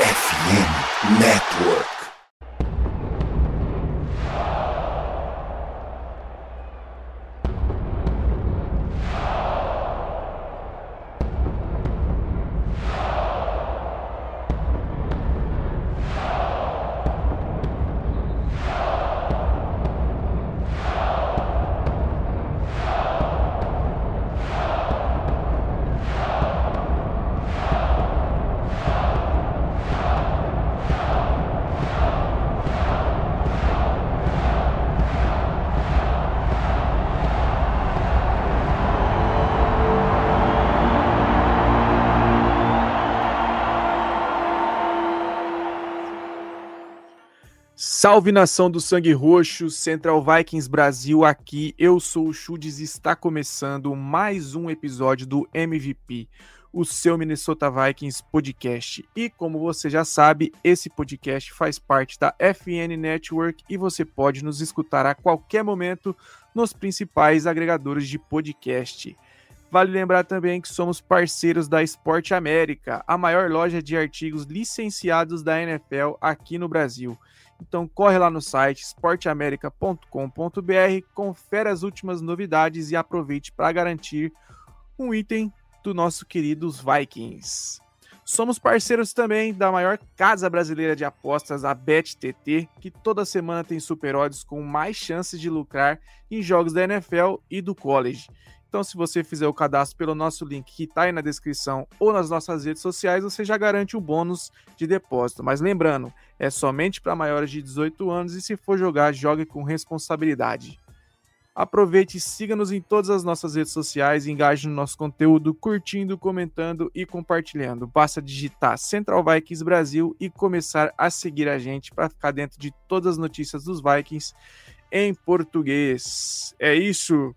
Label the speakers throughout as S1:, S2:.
S1: FM Network.
S2: Salve nação do Sangue Roxo, Central Vikings Brasil aqui. Eu sou o Chudes e está começando mais um episódio do MVP, o seu Minnesota Vikings podcast. E como você já sabe, esse podcast faz parte da FN Network e você pode nos escutar a qualquer momento nos principais agregadores de podcast. Vale lembrar também que somos parceiros da Esporte América, a maior loja de artigos licenciados da NFL aqui no Brasil. Então corre lá no site esporteamerica.com.br, confere as últimas novidades e aproveite para garantir um item do nosso queridos Vikings. Somos parceiros também da maior casa brasileira de apostas, a BetTT, que toda semana tem super odds com mais chances de lucrar em jogos da NFL e do college. Então, se você fizer o cadastro pelo nosso link que está aí na descrição ou nas nossas redes sociais, você já garante um bônus de depósito. Mas lembrando, é somente para maiores de 18 anos e se for jogar, jogue com responsabilidade. Aproveite e siga-nos em todas as nossas redes sociais, engaje no nosso conteúdo, curtindo, comentando e compartilhando. Basta digitar Central Vikings Brasil e começar a seguir a gente para ficar dentro de todas as notícias dos Vikings em português. É isso.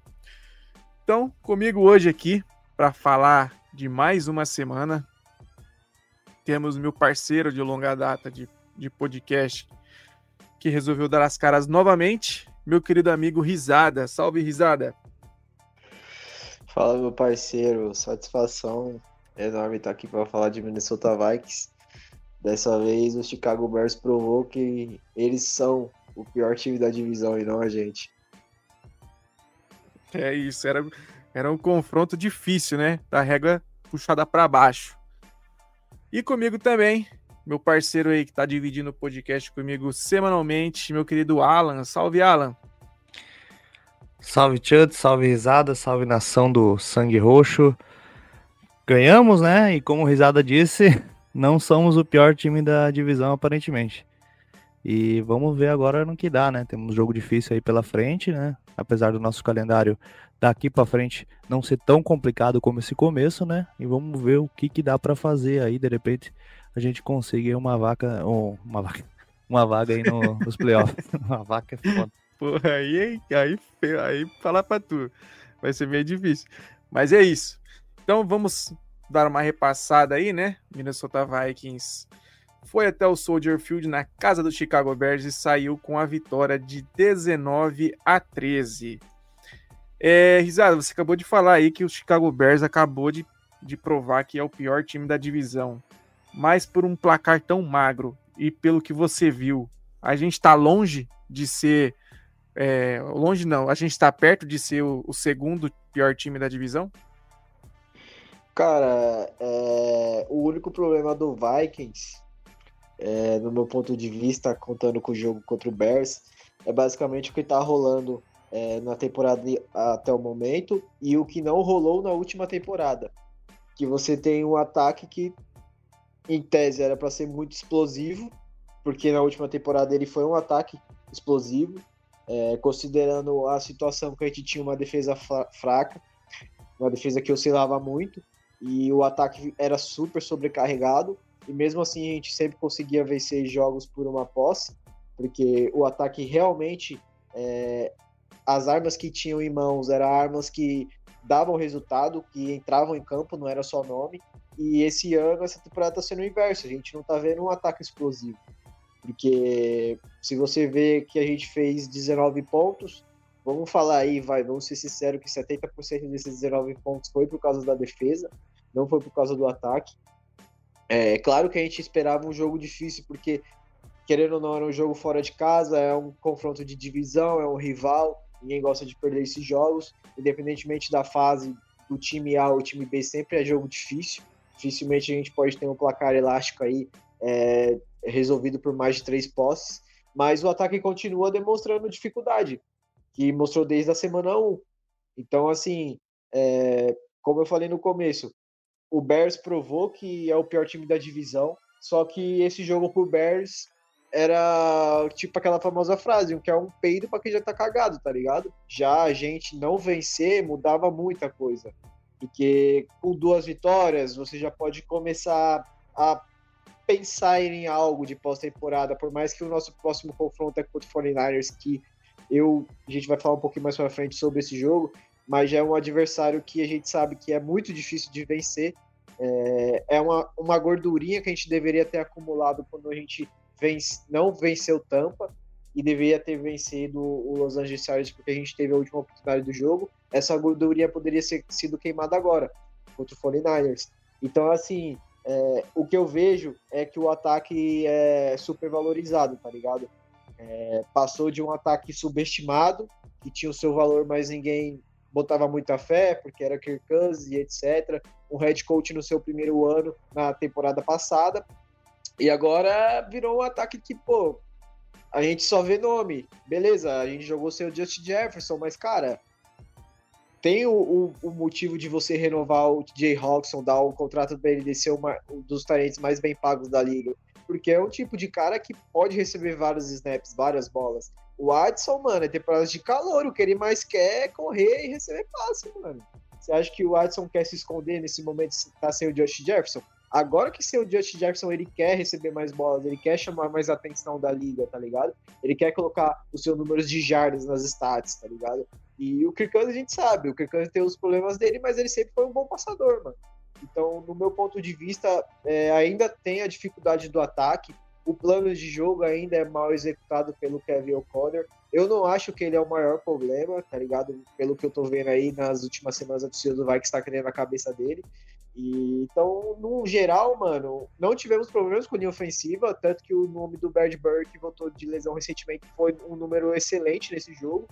S2: Então, comigo hoje aqui para falar de mais uma semana, temos meu parceiro de longa data de, de podcast que resolveu dar as caras novamente, meu querido amigo Risada. Salve, Risada!
S3: Fala, meu parceiro. Satisfação enorme estar aqui para falar de Minnesota Vikings. Dessa vez, o Chicago Bears provou que eles são o pior time da divisão e não a gente.
S2: É isso, era, era um confronto difícil, né? Da régua puxada para baixo. E comigo também, meu parceiro aí que tá dividindo o podcast comigo semanalmente, meu querido Alan. Salve, Alan!
S4: Salve, Chud, salve, risada, salve nação do Sangue Roxo. Ganhamos, né? E como Risada disse, não somos o pior time da divisão, aparentemente. E vamos ver agora no que dá, né? Temos um jogo difícil aí pela frente, né? Apesar do nosso calendário daqui para frente não ser tão complicado como esse começo, né? E vamos ver o que que dá para fazer aí, de repente a gente conseguir uma vaca, ou uma vaca, uma vaga aí no, nos playoffs. uma vaca é foda.
S2: Porra, aí, aí, aí falar para tu. Vai ser meio difícil. Mas é isso. Então vamos dar uma repassada aí, né? Minnesota Vikings foi até o Soldier Field na casa do Chicago Bears e saiu com a vitória de 19 a 13. É, Risada, você acabou de falar aí que o Chicago Bears acabou de, de provar que é o pior time da divisão. Mas por um placar tão magro e pelo que você viu, a gente está longe de ser. É, longe não, a gente está perto de ser o, o segundo pior time da divisão?
S3: Cara, é, o único problema do Vikings é, no meu ponto de vista, contando com o jogo contra o Bears, é basicamente o que está rolando é, na temporada até o momento e o que não rolou na última temporada. Que você tem um ataque que, em tese, era para ser muito explosivo, porque na última temporada ele foi um ataque explosivo, é, considerando a situação que a gente tinha uma defesa fraca, uma defesa que oscilava muito, e o ataque era super sobrecarregado e mesmo assim a gente sempre conseguia vencer jogos por uma posse, porque o ataque realmente, é, as armas que tinham em mãos eram armas que davam resultado, que entravam em campo, não era só nome. E esse ano, essa temporada está sendo o inverso, a gente não está vendo um ataque explosivo. Porque se você vê que a gente fez 19 pontos, vamos falar aí, vai, vamos ser sinceros que 70% desses 19 pontos foi por causa da defesa, não foi por causa do ataque. É, é claro que a gente esperava um jogo difícil, porque, querendo ou não, era um jogo fora de casa, é um confronto de divisão, é um rival, ninguém gosta de perder esses jogos, independentemente da fase do time A ou time B, sempre é jogo difícil. Dificilmente a gente pode ter um placar elástico aí é, resolvido por mais de três posses, mas o ataque continua demonstrando dificuldade, que mostrou desde a semana 1. Então, assim, é, como eu falei no começo, o Bears provou que é o pior time da divisão, só que esse jogo pro Bears era tipo aquela famosa frase, que é um peido para quem já tá cagado, tá ligado? Já a gente não vencer mudava muita coisa. Porque com duas vitórias você já pode começar a pensar em algo de pós-temporada, por mais que o nosso próximo confronto é contra o 49ers, que eu, a gente vai falar um pouquinho mais pra frente sobre esse jogo, mas já é um adversário que a gente sabe que é muito difícil de vencer. É, é uma, uma gordurinha que a gente deveria ter acumulado quando a gente vence, não venceu Tampa e deveria ter vencido o Los Angeles Chargers porque a gente teve a última oportunidade do jogo. Essa gordurinha poderia ter sido queimada agora contra o 49ers. Então, assim, é, o que eu vejo é que o ataque é super valorizado, tá ligado? É, passou de um ataque subestimado, que tinha o seu valor, mas ninguém botava muita fé, porque era Kirk Cousins e etc. Um head coach no seu primeiro ano na temporada passada, e agora virou um ataque que, pô, a gente só vê nome. Beleza, a gente jogou sem o Justin Jefferson, mas, cara, tem o, o, o motivo de você renovar o Jay Hawkson, dar o contrato para ele ser uma, um dos talentos mais bem pagos da liga. Porque é um tipo de cara que pode receber vários snaps, várias bolas. O Adson, mano, é temporada de calor. O que ele mais quer é correr e receber passe, mano. Você acha que o Adson quer se esconder nesse momento estar tá sem o Josh Jefferson? Agora que seu Justin Jefferson ele quer receber mais bolas, ele quer chamar mais atenção da liga, tá ligado? Ele quer colocar os seus números de jardas nas stats, tá ligado? E o Kirk a gente sabe, o Kirk tem os problemas dele, mas ele sempre foi um bom passador, mano. Então, no meu ponto de vista, é, ainda tem a dificuldade do ataque. O plano de jogo ainda é mal executado pelo Kevin O'Connor. Eu não acho que ele é o maior problema, tá ligado? Pelo que eu tô vendo aí nas últimas semanas, a torcida do Vikings está criando a cabeça dele. E, então, no geral, mano, não tivemos problemas com linha ofensiva, tanto que o nome do Brad Burke, que voltou de lesão recentemente, foi um número excelente nesse jogo.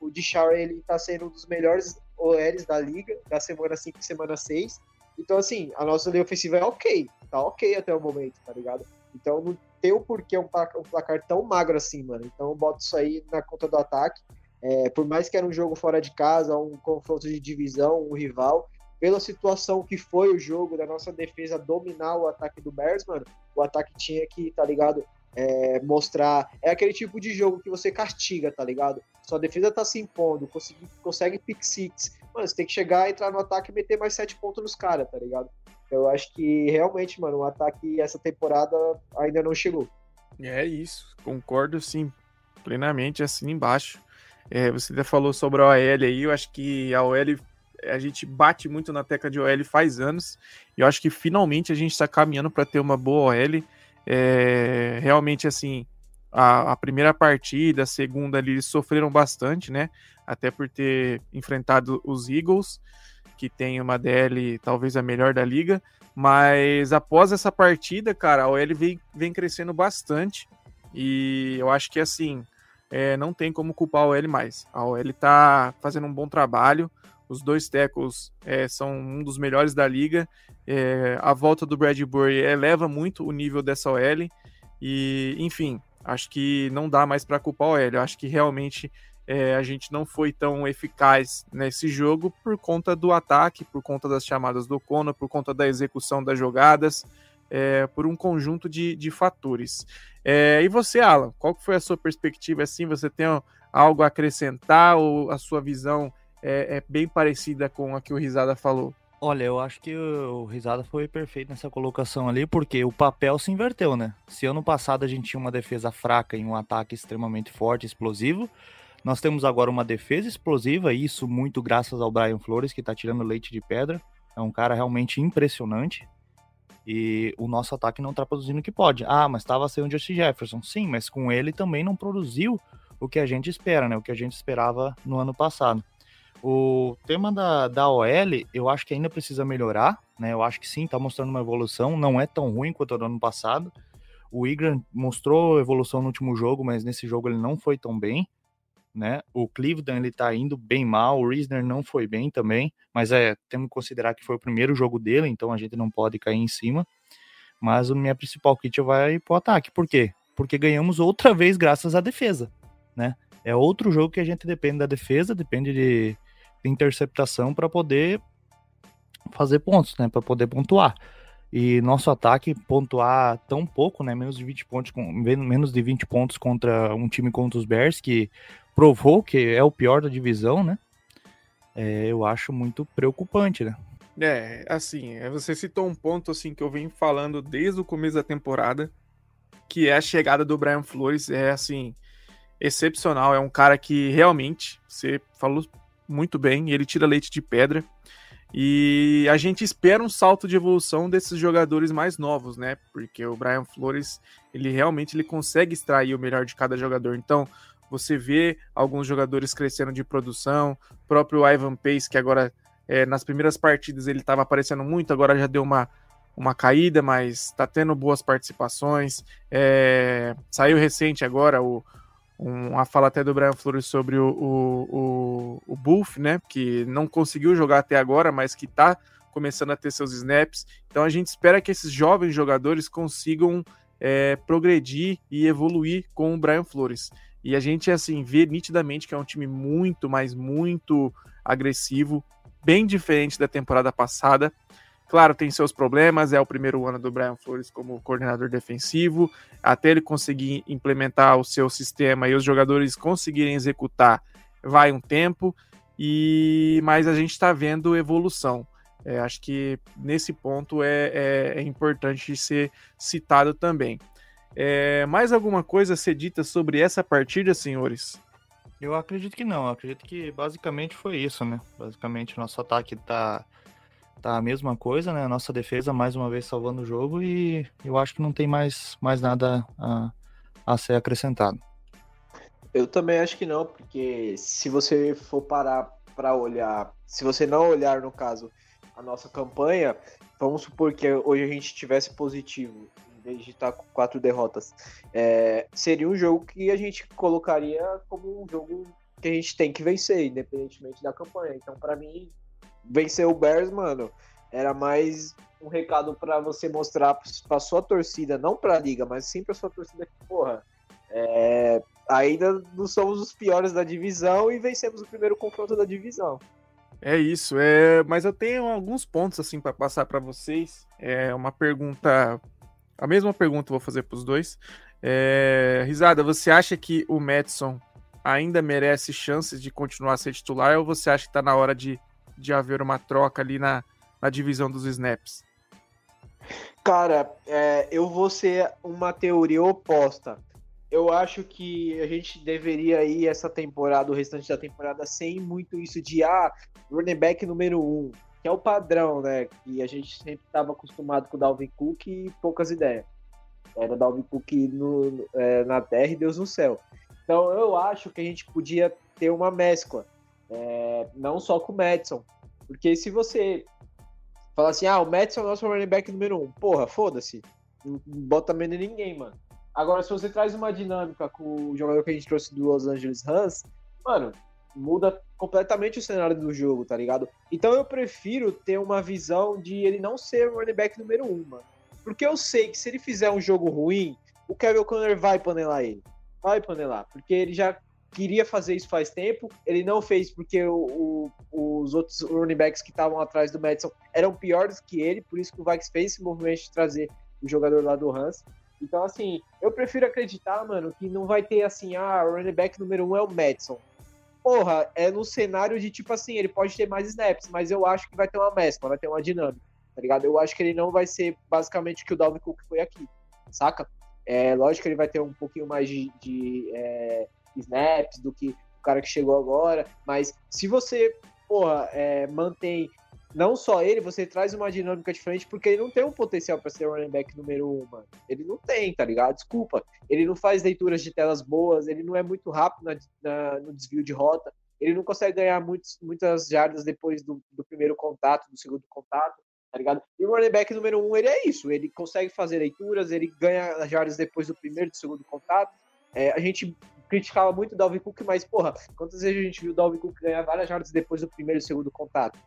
S3: O Dishar, ele tá sendo um dos melhores OLs da liga, da semana 5 e semana 6. Então, assim, a nossa linha ofensiva é ok, tá ok até o momento, tá ligado? Então, não tem o porquê um placar, um placar tão magro assim, mano. Então, eu boto isso aí na conta do ataque. É, por mais que era um jogo fora de casa, um confronto de divisão, um rival, pela situação que foi o jogo da nossa defesa dominar o ataque do Bears, mano, o ataque tinha que, tá ligado? É, mostrar. É aquele tipo de jogo que você castiga, tá ligado? Sua defesa tá se impondo, consegue, consegue pick six. Mano, você tem que chegar, entrar no ataque e meter mais sete pontos nos caras, tá ligado? Eu acho que realmente, mano, o ataque essa temporada ainda não chegou.
S2: É isso, concordo sim, plenamente assim embaixo. É, você até falou sobre a OL aí, eu acho que a OL a gente bate muito na tecla de OL faz anos, e eu acho que finalmente a gente está caminhando para ter uma boa OL. É, realmente, assim, a, a, primeira partida, a segunda ali, eles sofreram bastante, né? Até por ter enfrentado os Eagles, que tem uma DL talvez a melhor da liga. Mas após essa partida, cara, a OL vem, vem crescendo bastante. E eu acho que assim, é, não tem como culpar a OL mais. A OL tá fazendo um bom trabalho. Os dois tackles é, são um dos melhores da liga. É, a volta do Bradbury eleva muito o nível dessa OL. E, enfim, acho que não dá mais para culpar o OL. Eu acho que realmente é, a gente não foi tão eficaz nesse jogo por conta do ataque, por conta das chamadas do Cono, por conta da execução das jogadas, é, por um conjunto de, de fatores. É, e você, Alan, qual foi a sua perspectiva? Assim, você tem algo a acrescentar ou a sua visão é, é bem parecida com a que o Risada falou.
S4: Olha, eu acho que o Risada foi perfeito nessa colocação ali, porque o papel se inverteu, né? Se ano passado a gente tinha uma defesa fraca e um ataque extremamente forte, explosivo, nós temos agora uma defesa explosiva, e isso muito graças ao Brian Flores, que tá tirando leite de pedra. É um cara realmente impressionante. E o nosso ataque não tá produzindo o que pode. Ah, mas estava sem o Justin Jefferson. Sim, mas com ele também não produziu o que a gente espera, né? O que a gente esperava no ano passado. O tema da, da OL, eu acho que ainda precisa melhorar, né? Eu acho que sim, tá mostrando uma evolução, não é tão ruim quanto o ano passado. O Igram mostrou evolução no último jogo, mas nesse jogo ele não foi tão bem, né? O Cleveland ele tá indo bem mal, o Risner não foi bem também, mas é, temos que considerar que foi o primeiro jogo dele, então a gente não pode cair em cima. Mas a minha principal kit vai pro ataque. Por quê? Porque ganhamos outra vez graças à defesa, né? É outro jogo que a gente depende da defesa, depende de, de interceptação para poder fazer pontos, né? Para poder pontuar. E nosso ataque pontuar tão pouco, né? Menos de 20 pontos, menos de 20 pontos contra um time contra os Bears que provou que é o pior da divisão, né? É, eu acho muito preocupante, né?
S2: É, assim, é, você citou um ponto assim que eu venho falando desde o começo da temporada, que é a chegada do Brian Flores, é assim, excepcional, é um cara que realmente, você falou muito bem, ele tira leite de pedra. E a gente espera um salto de evolução desses jogadores mais novos, né? Porque o Brian Flores, ele realmente ele consegue extrair o melhor de cada jogador. Então, você vê alguns jogadores crescendo de produção, próprio Ivan Pace, que agora é, nas primeiras partidas ele estava aparecendo muito, agora já deu uma, uma caída, mas está tendo boas participações. É, saiu recente agora o, uma fala até do Brian Flores sobre o, o, o, o Buff, né? Que não conseguiu jogar até agora, mas que está começando a ter seus snaps. Então a gente espera que esses jovens jogadores consigam é, progredir e evoluir com o Brian Flores. E a gente, assim, vê nitidamente que é um time muito, mas muito agressivo, bem diferente da temporada passada. Claro, tem seus problemas, é o primeiro ano do Brian Flores como coordenador defensivo, até ele conseguir implementar o seu sistema e os jogadores conseguirem executar, vai um tempo, e mas a gente está vendo evolução. É, acho que nesse ponto é, é, é, importante ser citado também. É, mais alguma coisa a ser dita sobre essa partida, senhores?
S4: Eu acredito que não, eu acredito que basicamente foi isso, né? Basicamente, nosso ataque tá tá a mesma coisa, né? A nossa defesa mais uma vez salvando o jogo e eu acho que não tem mais, mais nada a, a ser acrescentado.
S3: Eu também acho que não, porque se você for parar para olhar, se você não olhar no caso a nossa campanha, vamos supor que hoje a gente tivesse positivo vez de estar com quatro derrotas, é, seria um jogo que a gente colocaria como um jogo que a gente tem que vencer, independentemente da campanha. Então, para mim, vencer o Bears, mano, era mais um recado para você mostrar pra sua torcida, não pra liga, mas sim pra sua torcida que, porra, é, ainda não somos os piores da divisão e vencemos o primeiro confronto da divisão.
S2: É isso, é, mas eu tenho alguns pontos assim para passar para vocês. É uma pergunta, a mesma pergunta vou fazer para os dois. É, Risada, você acha que o Madison ainda merece chances de continuar a ser titular ou você acha que está na hora de de haver uma troca ali na, na divisão dos snaps?
S3: Cara, é, eu vou ser uma teoria oposta. Eu acho que a gente deveria ir essa temporada, o restante da temporada, sem muito isso de ah, running back número um, que é o padrão, né? Que a gente sempre estava acostumado com o Dalvin Cook e poucas ideias. Era Dalvin Cook no, é, na terra e Deus no céu. Então eu acho que a gente podia ter uma mescla. É, não só com o Madison. Porque se você fala assim, ah, o Madison é o nosso running back número um, porra, foda-se. Não bota medo em ninguém, mano. Agora, se você traz uma dinâmica com o jogador que a gente trouxe do Los Angeles Rams, mano, muda completamente o cenário do jogo, tá ligado? Então eu prefiro ter uma visão de ele não ser o running back número um. Porque eu sei que se ele fizer um jogo ruim, o Kevin O'Connor vai panelar ele. Vai panelar. Porque ele já queria fazer isso faz tempo, ele não fez porque o, o, os outros running backs que estavam atrás do Madison eram piores que ele, por isso que o Vikes fez esse movimento de trazer o jogador lá do Hans. Então, assim, eu prefiro acreditar, mano, que não vai ter assim, ah, o running back número um é o Madison. Porra, é no cenário de tipo assim, ele pode ter mais snaps, mas eu acho que vai ter uma mescla, vai ter uma dinâmica, tá ligado? Eu acho que ele não vai ser basicamente o que o Dalvin Cook foi aqui, saca? É lógico que ele vai ter um pouquinho mais de, de é, snaps do que o cara que chegou agora. Mas se você, porra, é, mantém não só ele, você traz uma dinâmica diferente, porque ele não tem um potencial para ser running back número um, mano. Ele não tem, tá ligado? Desculpa. Ele não faz leituras de telas boas, ele não é muito rápido na, na, no desvio de rota. ele não consegue ganhar muitos, muitas jardas depois do, do primeiro contato, do segundo contato, tá ligado? E o running back número um, ele é isso, ele consegue fazer leituras, ele ganha jardas depois do primeiro do segundo contato. É, a gente criticava muito o Dalvin Cook, mas, porra, quantas vezes a gente viu o Dalvin Cook ganhar várias jardas depois do primeiro e segundo contato?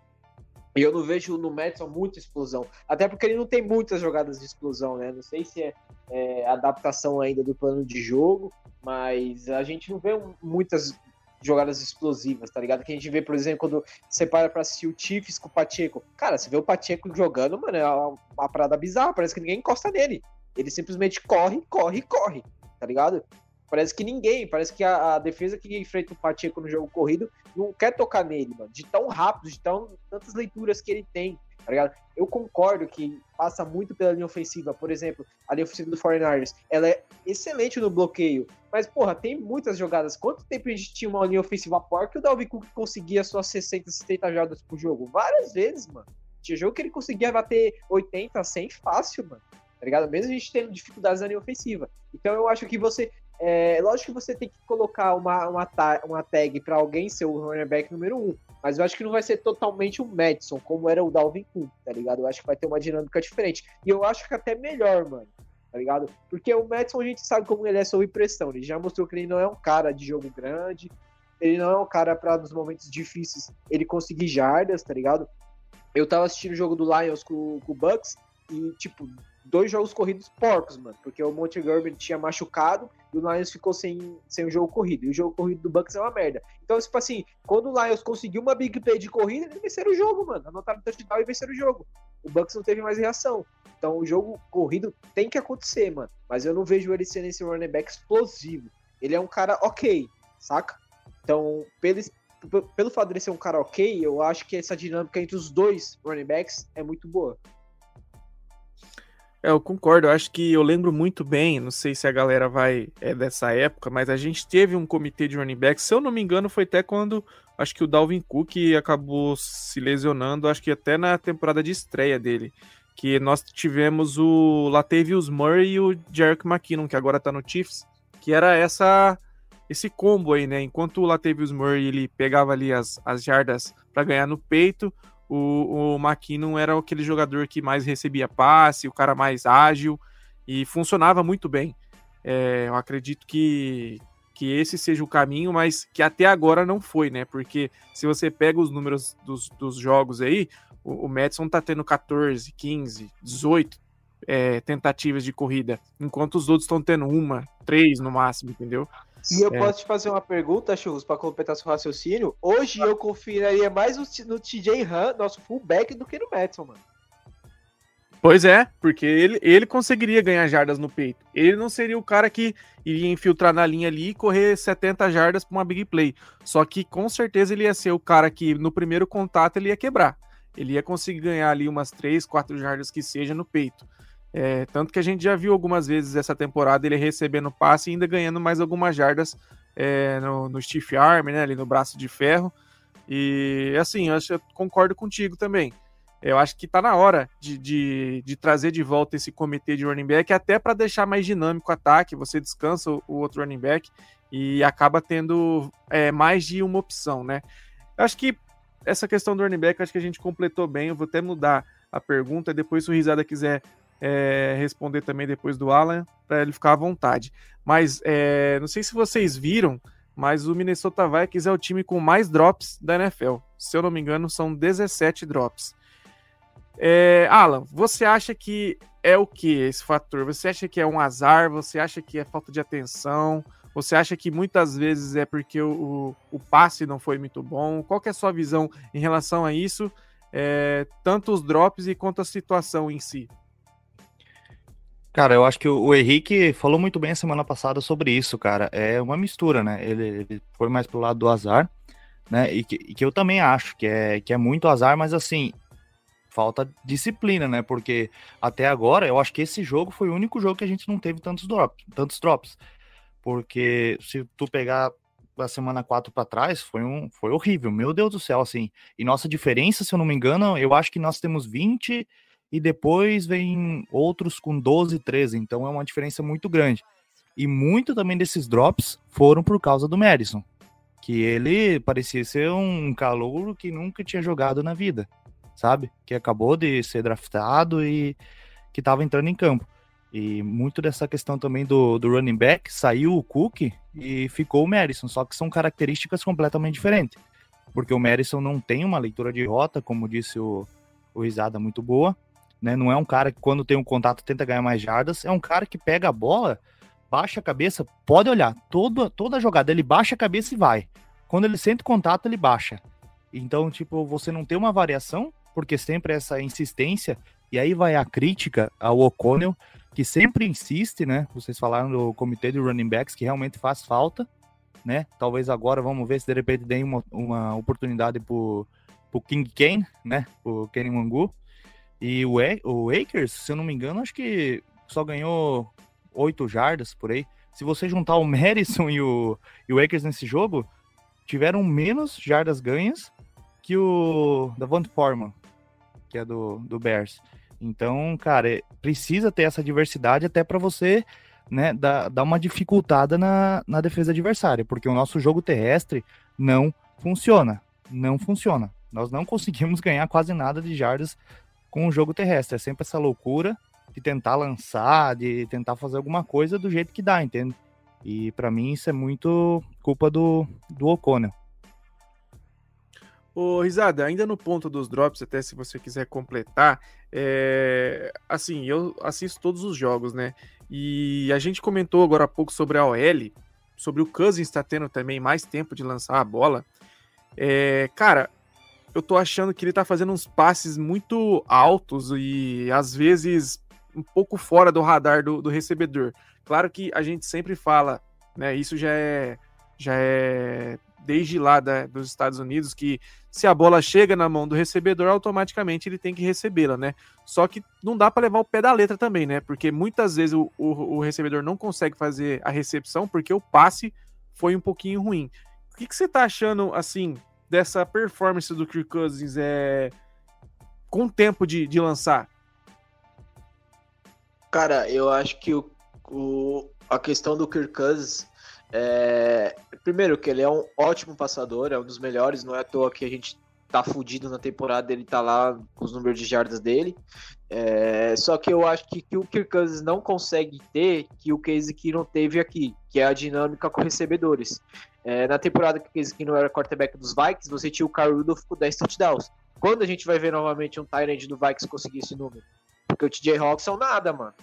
S3: E eu não vejo no Madison muita explosão. Até porque ele não tem muitas jogadas de explosão, né? Não sei se é, é adaptação ainda do plano de jogo, mas a gente não vê muitas jogadas explosivas, tá ligado? Que a gente vê, por exemplo, quando você para pra assistir o Chiefs com o Pacheco. Cara, você vê o Pacheco jogando, mano, é uma, parada bizarra, parece que ninguém encosta nele. Ele simplesmente corre, corre, corre, tá ligado? Parece que ninguém, parece que a, a, defesa que enfrenta o Pacheco no jogo corrido não quer tocar nele, mano. De tão rápido, de tão tantas leituras que ele tem, tá ligado? Eu concordo que passa muito pela linha ofensiva. Por exemplo, a linha ofensiva do 49ers, ela é excelente no bloqueio. Mas, porra, tem muitas jogadas. Quanto tempo a gente tinha uma linha ofensiva porca que o Dalvin Cook conseguia suas 60, 70 jardas por jogo? Várias vezes, mano. Tinha jogo que ele conseguia bater 80, 100 fácil, mano tá ligado? Mesmo a gente tendo dificuldades na linha ofensiva. Então eu acho que você é, lógico que você tem que colocar uma, uma, uma tag para alguém ser o running back número um, mas eu acho que não vai ser totalmente o Madison, como era o Dalvin Cook, tá ligado? Eu acho que vai ter uma dinâmica diferente. E eu acho que até melhor, mano, tá ligado? Porque o Madison a gente sabe como ele é sob pressão. Ele já mostrou que ele não é um cara de jogo grande, ele não é um cara para nos momentos difíceis ele conseguir jardas, tá ligado? Eu tava assistindo o jogo do Lions com, com o Bucks e, tipo, dois jogos corridos porcos, mano. Porque o Montgomery tinha machucado e o Lions ficou sem, sem o jogo corrido. E o jogo corrido do Bucks é uma merda. Então, tipo assim, quando o Lions conseguiu uma big play de corrida, eles venceram o jogo, mano. Anotaram o touchdown e venceram o jogo. O Bucks não teve mais reação. Então, o jogo corrido tem que acontecer, mano. Mas eu não vejo ele sendo esse running back explosivo. Ele é um cara ok, saca? Então, pelo, pelo fato de ele ser um cara ok, eu acho que essa dinâmica entre os dois running backs é muito boa.
S2: É, eu concordo, eu acho que eu lembro muito bem, não sei se a galera vai é dessa época, mas a gente teve um comitê de running backs, se eu não me engano foi até quando, acho que o Dalvin Cook acabou se lesionando, acho que até na temporada de estreia dele, que nós tivemos o Latavius Murray e o Jerick McKinnon, que agora tá no Chiefs, que era essa esse combo aí, né, enquanto o Latavius Murray ele pegava ali as, as jardas para ganhar no peito, o, o McKinnon era aquele jogador que mais recebia passe, o cara mais ágil e funcionava muito bem. É, eu acredito que, que esse seja o caminho, mas que até agora não foi, né? Porque se você pega os números dos, dos jogos aí, o, o Madison tá tendo 14, 15, 18 é, tentativas de corrida, enquanto os outros estão tendo uma, três no máximo, entendeu?
S3: E eu é. posso te fazer uma pergunta, Churros, para completar seu raciocínio? Hoje eu confiaria mais no, TJ Han, nosso fullback, do que no Madison, mano.
S2: Pois é, porque ele, ele conseguiria ganhar jardas no peito. Ele não seria o cara que iria infiltrar na linha ali e correr 70 jardas para uma big play. Só que com certeza ele ia ser o cara que no primeiro contato ele ia quebrar. Ele ia conseguir ganhar ali umas 3, 4 jardas que seja no peito. É, tanto que a gente já viu algumas vezes essa temporada ele recebendo passe e ainda ganhando mais algumas jardas é, no, no stiff arm, né, ali no braço de ferro. E assim, eu, acho, eu concordo contigo também. Eu acho que tá na hora de, de, de trazer de volta esse comitê de running back, até para deixar mais dinâmico o ataque. Você descansa o, o outro running back e acaba tendo é, mais de uma opção, né? Eu acho que essa questão do running back, acho que a gente completou bem. Eu vou até mudar a pergunta. Depois, se o Risada quiser é, responder também depois do Alan, para ele ficar à vontade. Mas é, não sei se vocês viram, mas o Minnesota Vikings é o time com mais drops da NFL. Se eu não me engano, são 17 drops. É, Alan, você acha que é o que esse fator? Você acha que é um azar? Você acha que é falta de atenção? Você acha que muitas vezes é porque o, o, passe não foi muito bom? Qual é a sua visão em relação a isso? É, tanto os drops e quanto a situação em si?
S4: Cara, eu acho que o, Henrique falou muito bem a semana passada sobre isso, cara. É uma mistura, né? Ele, ele foi mais pro lado do azar, né? E que, e que, eu também acho que é, que é muito azar, mas assim, falta disciplina, né? Porque até agora, eu acho que esse jogo foi o único jogo que a gente não teve tantos drops. Tantos drops. Porque se tu pegar a semana 4 para trás, foi, um, foi horrível. Meu Deus do céu, assim. E nossa diferença, se eu não me engano, eu acho que nós temos 20 e depois vem outros com 12, 13, então é uma diferença muito grande. E muito também desses drops foram por causa do Madison, que ele parecia ser um calouro que nunca tinha jogado na vida, sabe? Que acabou de ser draftado e que estava entrando em campo. E muito dessa questão também do, do running back, saiu o Cook e ficou o Madison, só que são características completamente diferentes. Porque o Madison não tem uma leitura de rota, como disse o, o Risada, muito boa. Né? Não é um cara que, quando tem um contato, tenta ganhar mais jardas. É um cara que pega a bola, baixa a cabeça, pode olhar, toda, toda jogada, ele baixa a cabeça e vai. Quando ele sente contato, ele baixa. Então, tipo, você não tem uma variação, porque sempre essa insistência, e aí vai a crítica ao O'Connell, que sempre insiste, né? Vocês falaram do comitê de running backs, que realmente faz falta, né? Talvez agora vamos ver se de repente tem uma, uma oportunidade pro, pro King Kane, né? Pro Kenny Mangu. E o, o Akers, se eu não me engano, acho que só ganhou 8 jardas por aí. Se você juntar o Madison e o, e o Akers nesse jogo, tiveram menos jardas ganhas que o Davant Foreman, que é do, do Bears. Então, cara, precisa ter essa diversidade até para você né, dar, dar uma dificultada na, na defesa adversária, porque o nosso jogo terrestre não funciona. Não funciona. Nós não conseguimos ganhar quase nada de jardas com o jogo terrestre. É sempre essa loucura de tentar lançar, de tentar fazer alguma coisa do jeito que dá, entende? E para mim isso é muito culpa do, do O'Connell.
S2: Ô, Risada, ainda no ponto dos drops, até se você quiser completar, é... assim, eu assisto todos os jogos, né? E a gente comentou agora há pouco sobre a OL, sobre o Cousins estar tá tendo também mais tempo de lançar a bola. É... Cara, eu tô achando que ele tá fazendo uns passes muito altos e às vezes um pouco fora do radar do, do recebedor. Claro que a gente sempre fala, né? Isso já é já é desde lá da, dos Estados Unidos que se a bola chega na mão do recebedor, automaticamente ele tem que recebê-la, né? Só que não dá para levar o pé da letra também, né? Porque muitas vezes o, o, o, recebedor não consegue fazer a recepção porque o passe foi um pouquinho ruim. O que, que você tá achando, assim, dessa performance do Kirk Cousins é, com tempo de, de lançar?
S3: Cara, eu acho que o, o, a questão do Kirk Cousins é, primeiro, que ele é um ótimo passador, é um dos melhores, não é à toa que a gente tá fudido na temporada, ele tá lá com os números de jardas dele. É, só que eu acho que, que o Kirk Cousins não consegue ter que o Casey não teve aqui, que é a dinâmica com recebedores. É, na temporada que Casey não era quarterback dos Vikings, você tinha o Carl Rudolph com 10 touchdowns. Quando a gente vai ver novamente um Tyrant do Vikings conseguir esse número? Porque o TJ Hawkinson nada, mano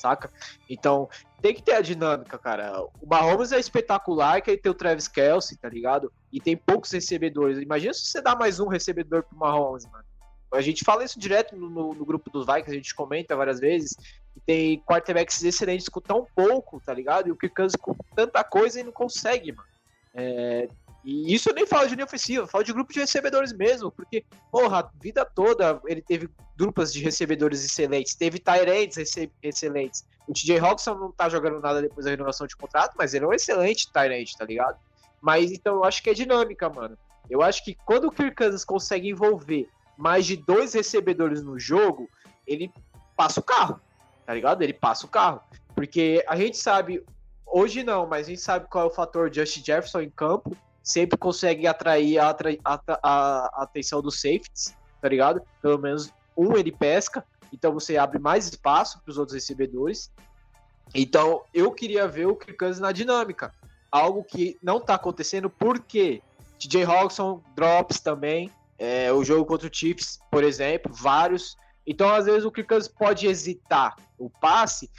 S3: saca? Então, tem que ter a dinâmica, cara. O Mahomes é espetacular, que aí tem o Travis Kelsey, tá ligado? E tem poucos recebedores. Imagina se você dá mais um recebedor pro Mahomes, mano. A gente fala isso direto no, no, no grupo dos Vikings, a gente comenta várias vezes. Tem quarterbacks excelentes com tão pouco, tá ligado? E o Kirk com tanta coisa e não consegue, mano. É, e isso eu nem falo de linha ofensiva, falo de grupo de recebedores mesmo, porque, porra, a vida toda ele teve duplas de recebedores excelentes, teve Tyrants excelentes. O TJ Hawkinson não tá jogando nada depois da renovação de contrato, mas ele é um excelente Tyrant, tá ligado? Mas então eu acho que é dinâmica, mano. Eu acho que quando o Kirk Cousins consegue envolver mais de dois recebedores no jogo, ele passa o carro, tá ligado? Ele passa o carro. Porque a gente sabe, hoje não, mas a gente sabe qual é o fator Justin Jefferson em campo sempre consegue atrair a, a, a, atenção dos safeties, tá ligado? Pelo menos um ele pesca, então você abre mais espaço para os outros recebedores. Então eu queria ver o Kirk Cousins na dinâmica, algo que não está acontecendo porque TJ Hawkinson drops também, é, o jogo contra o Chiefs, por exemplo, vários. Então às vezes o Kirk Cousins pode hesitar o passe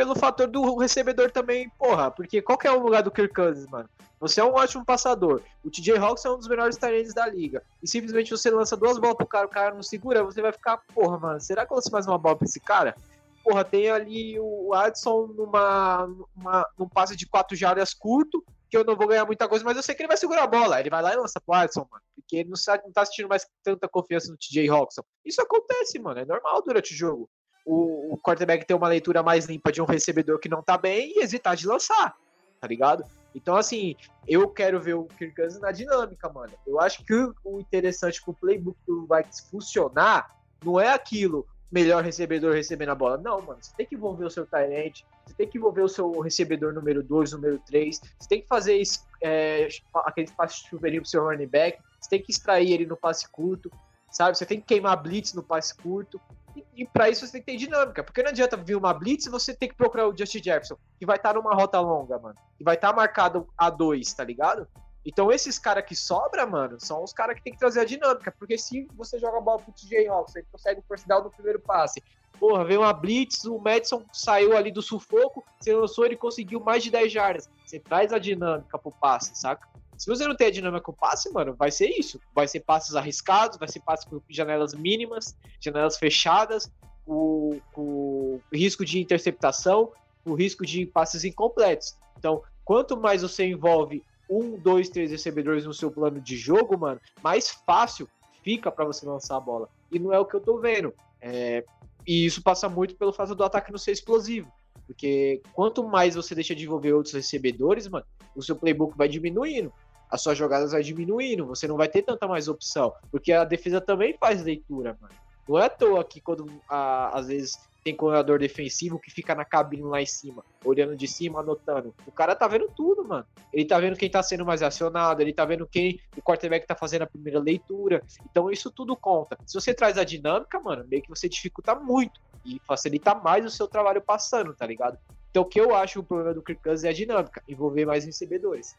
S3: pelo fator do recebedor também, porra, porque qual que é o lugar do Kirk Cousins, mano? Você é um ótimo passador. O TJ Hawks é um dos melhores talentos da liga. E simplesmente você lança duas bolas pro cara, o cara não segura, você vai ficar, porra, mano, será que eu lanço mais uma bola pra esse cara? Porra, tem ali o Adson numa, numa, num passe de quatro jardas curto, que eu não vou ganhar muita coisa, mas eu sei que ele vai segurar a bola. Ele vai lá e lança pro Adson, mano. Porque ele não, sabe, não tá sentindo mais tanta confiança no TJ Hawkson. Isso acontece, mano. É normal durante o jogo. O, o quarterback ter uma leitura mais limpa de um recebedor que não tá bem e hesitar de lançar, tá ligado? Então, assim, eu quero ver o Kirk Cousins na dinâmica, mano. Eu acho que o interessante pro playbook do Vikings funcionar não é aquilo, melhor recebedor recebendo a bola. Não, mano, você tem que envolver o seu talent, você tem que envolver o seu recebedor número 2, número 3, você tem que fazer é, aquele passe chuveirinho pro seu running back, você tem que extrair ele no passe curto, sabe? Você tem que queimar blitz no passe curto. E, e para isso você tem que ter dinâmica, porque não adianta vir uma blitz e você tem que procurar o Justin Jefferson, que vai estar tá numa rota longa, mano. Que vai estar tá marcado a 2, tá ligado? Então esses caras que sobra, mano, são os caras que tem que trazer a dinâmica, porque se você joga a bola pro TJ Hawks, você consegue o first down no primeiro passe. Porra, veio uma blitz, o Madison saiu ali do sufoco, você lançou, ele conseguiu mais de 10 jardas. Você traz a dinâmica pro passe, saca? Se você não tem a dinâmica com passe, mano, vai ser isso. Vai ser passes arriscados, vai ser passes com janelas mínimas, janelas fechadas, com, com risco de interceptação, com risco de passes incompletos. Então, quanto mais você envolve um, dois, três recebedores no seu plano de jogo, mano, mais fácil fica para você lançar a bola. E não é o que eu tô vendo. É... E isso passa muito pelo fato do ataque não ser explosivo. Porque quanto mais você deixa de envolver outros recebedores, mano, o seu playbook vai diminuindo as suas jogadas vai diminuindo, você não vai ter tanta mais opção, porque a defesa também faz leitura, mano. Não é à toa que quando a, às vezes tem coordenador defensivo que fica na cabine lá em cima, olhando de cima, anotando. O cara tá vendo tudo, mano. Ele tá vendo quem tá sendo mais acionado, ele tá vendo quem o quarterback tá fazendo a primeira leitura. Então isso tudo conta. Se você traz a dinâmica, mano, meio que você dificulta muito e facilita mais o seu trabalho passando, tá ligado? Então o que eu acho o problema do Kirk Cousins é a dinâmica, envolver mais recebedores.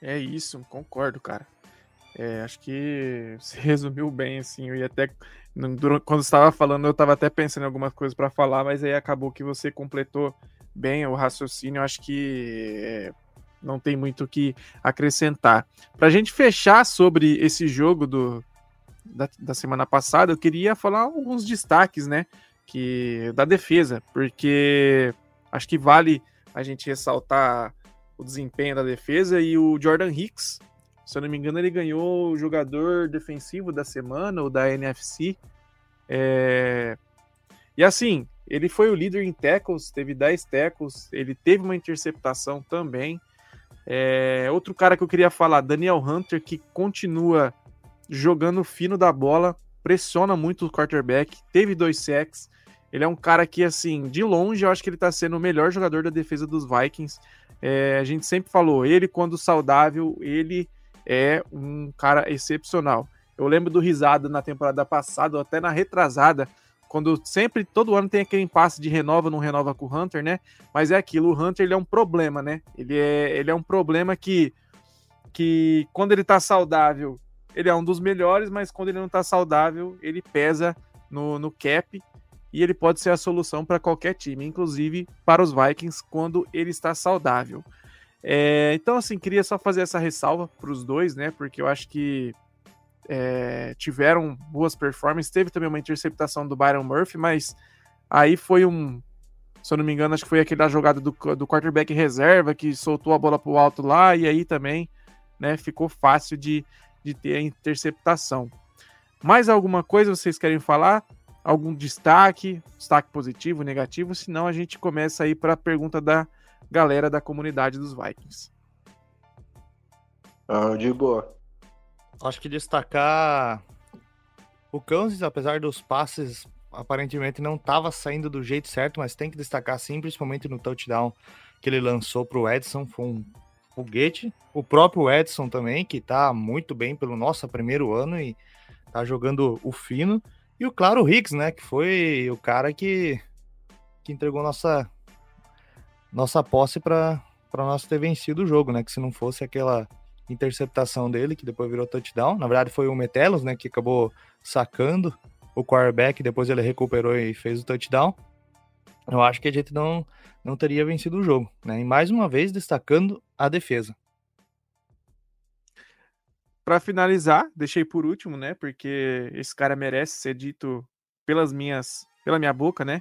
S2: É isso, concordo, cara. É, acho que se resumiu bem, assim. Ia até. Quando estava falando, eu estava até pensando em algumas coisas para falar, mas aí acabou que você completou bem o raciocínio. Acho que é, não tem muito o que acrescentar. Para a gente fechar sobre esse jogo do, da, da, semana passada, eu queria falar alguns destaques, né? Que, da defesa, porque acho que vale a gente ressaltar o desempenho da defesa e o Jordan Hicks, se eu não me engano, ele ganhou o jogador defensivo da semana ou da NFC. É... E assim, ele foi o líder em tackles, teve 10 tackles, ele teve uma interceptação também. É... Outro cara que eu queria falar, Daniel Hunter, que continua jogando fino da bola, pressiona muito o quarterback, teve dois sacks. Ele é um cara que, assim, de longe, eu acho que ele tá sendo o melhor jogador da defesa dos Vikings. É, a gente sempre falou, ele quando saudável, ele é um cara excepcional. Eu lembro do risado na temporada passada, ou até na retrasada, quando sempre, todo ano tem aquele impasse de renova, não renova com o Hunter, né? Mas é aquilo, o Hunter ele é um problema, né? Ele é, ele é um problema que, que quando ele tá saudável, ele é um dos melhores, mas quando ele não tá saudável, ele pesa no, no cap e ele pode ser a solução para qualquer time, inclusive para os Vikings quando ele está saudável. É, então, assim, queria só fazer essa ressalva para os dois, né? Porque eu acho que é, tiveram boas performances. Teve também uma interceptação do Byron Murphy, mas aí foi um. Se eu não me engano, acho que foi aquela jogada do, do quarterback reserva que soltou a bola para o alto lá, e aí também né, ficou fácil de, de ter a interceptação. Mais alguma coisa vocês querem falar? Algum destaque, destaque positivo, negativo, senão a gente começa aí para a pergunta da galera da comunidade dos Vikings.
S3: Ah, de boa.
S4: Acho que destacar o Kansas, apesar dos passes aparentemente não estava saindo do jeito certo, mas tem que destacar sim, principalmente no touchdown que ele lançou para o Edson, foi um foguete. O próprio Edson também, que está muito bem pelo nosso primeiro ano e está jogando o fino. E o Claro Hicks, né? Que foi o cara que, que entregou nossa, nossa posse para nós ter vencido o jogo, né? Que se não fosse aquela interceptação dele, que depois virou touchdown, na verdade foi o Metelos, né? Que acabou sacando o quarterback, depois ele recuperou e fez o touchdown. Eu acho que a gente não, não teria vencido o jogo, né? E mais uma vez destacando a defesa
S2: para finalizar, deixei por último, né? Porque esse cara merece ser dito pelas minhas, pela minha boca, né?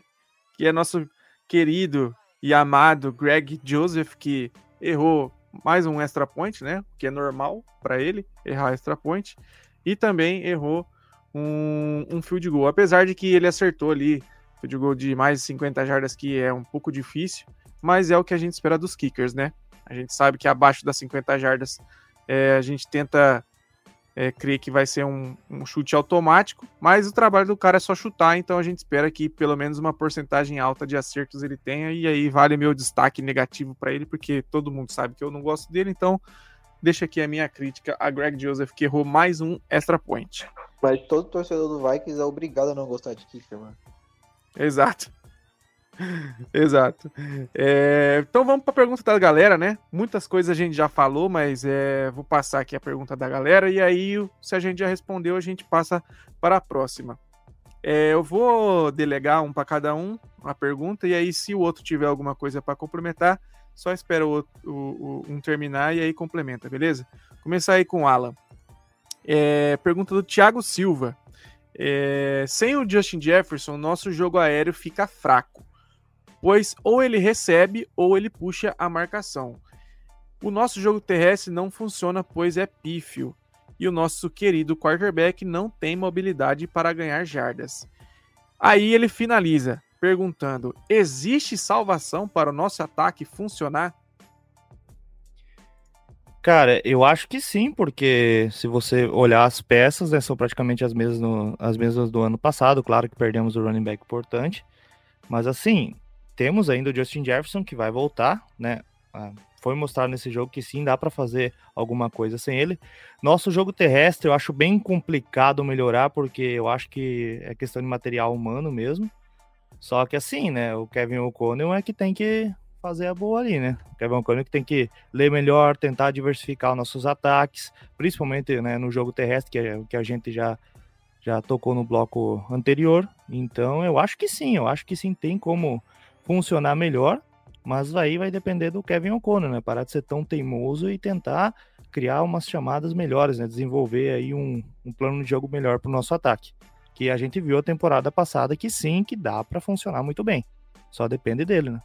S2: Que é nosso querido e amado Greg Joseph, que errou mais um extra point, né? Que é normal para ele errar extra point. E também errou um, um field goal. Apesar de que ele acertou ali field goal de mais de 50 jardas, que é um pouco difícil, mas é o que a gente espera dos kickers, né? A gente sabe que abaixo das 50 jardas é, a gente tenta é, crê que vai ser um, um, chute automático, mas o trabalho do cara é só chutar, então a gente espera que pelo menos uma porcentagem alta de acertos ele tenha, e aí vale meu destaque negativo para ele, porque todo mundo sabe que eu não gosto dele, então deixa aqui a minha crítica a Greg Joseph, que errou mais um extra point.
S3: Mas todo torcedor do Vikings é obrigado a não gostar de kicker, mano.
S2: Exato. Exato. É, então vamos para a pergunta da galera, né? Muitas coisas a gente já falou, mas é, vou passar aqui a pergunta da galera e aí, se a gente já respondeu, a gente passa para a próxima. É, eu vou delegar um para cada um a pergunta e aí, se o outro tiver alguma coisa para complementar, só espera o, o, o, um terminar e aí complementa, beleza? Começar aí com o Alan. É, pergunta do Thiago Silva. É, sem o Justin Jefferson, nosso jogo aéreo fica fraco pois ou ele recebe ou ele puxa a marcação. O nosso jogo terrestre não funciona, pois é pífio, e o nosso querido quarterback não tem mobilidade para ganhar jardas. Aí ele finaliza perguntando: existe salvação para o nosso ataque funcionar?
S4: Cara, eu acho que sim, porque se você olhar as peças, né, são praticamente as mesmas, no, as mesmas do ano passado. Claro que perdemos o running back importante, mas assim, temos ainda o Justin Jefferson que vai voltar, né? Ah, foi mostrado nesse jogo que sim dá para fazer alguma coisa sem ele. Nosso jogo terrestre eu acho bem complicado melhorar porque eu acho que é questão de material humano mesmo. Só que assim, né? O Kevin O'Connell é que tem que fazer a boa ali, né? O Kevin O'Connell que tem que ler melhor, tentar diversificar os nossos ataques, principalmente né, no jogo terrestre, que é o que a gente já já tocou no bloco anterior. Então eu acho que sim, eu acho que sim tem como funcionar melhor, mas aí vai depender do Kevin O'Connor, né? Parar de ser tão teimoso e tentar criar umas chamadas melhores, né? Desenvolver aí um, um plano de jogo melhor para o nosso ataque. Que a gente viu a temporada passada que sim, que dá para funcionar muito bem. Só depende dele, né?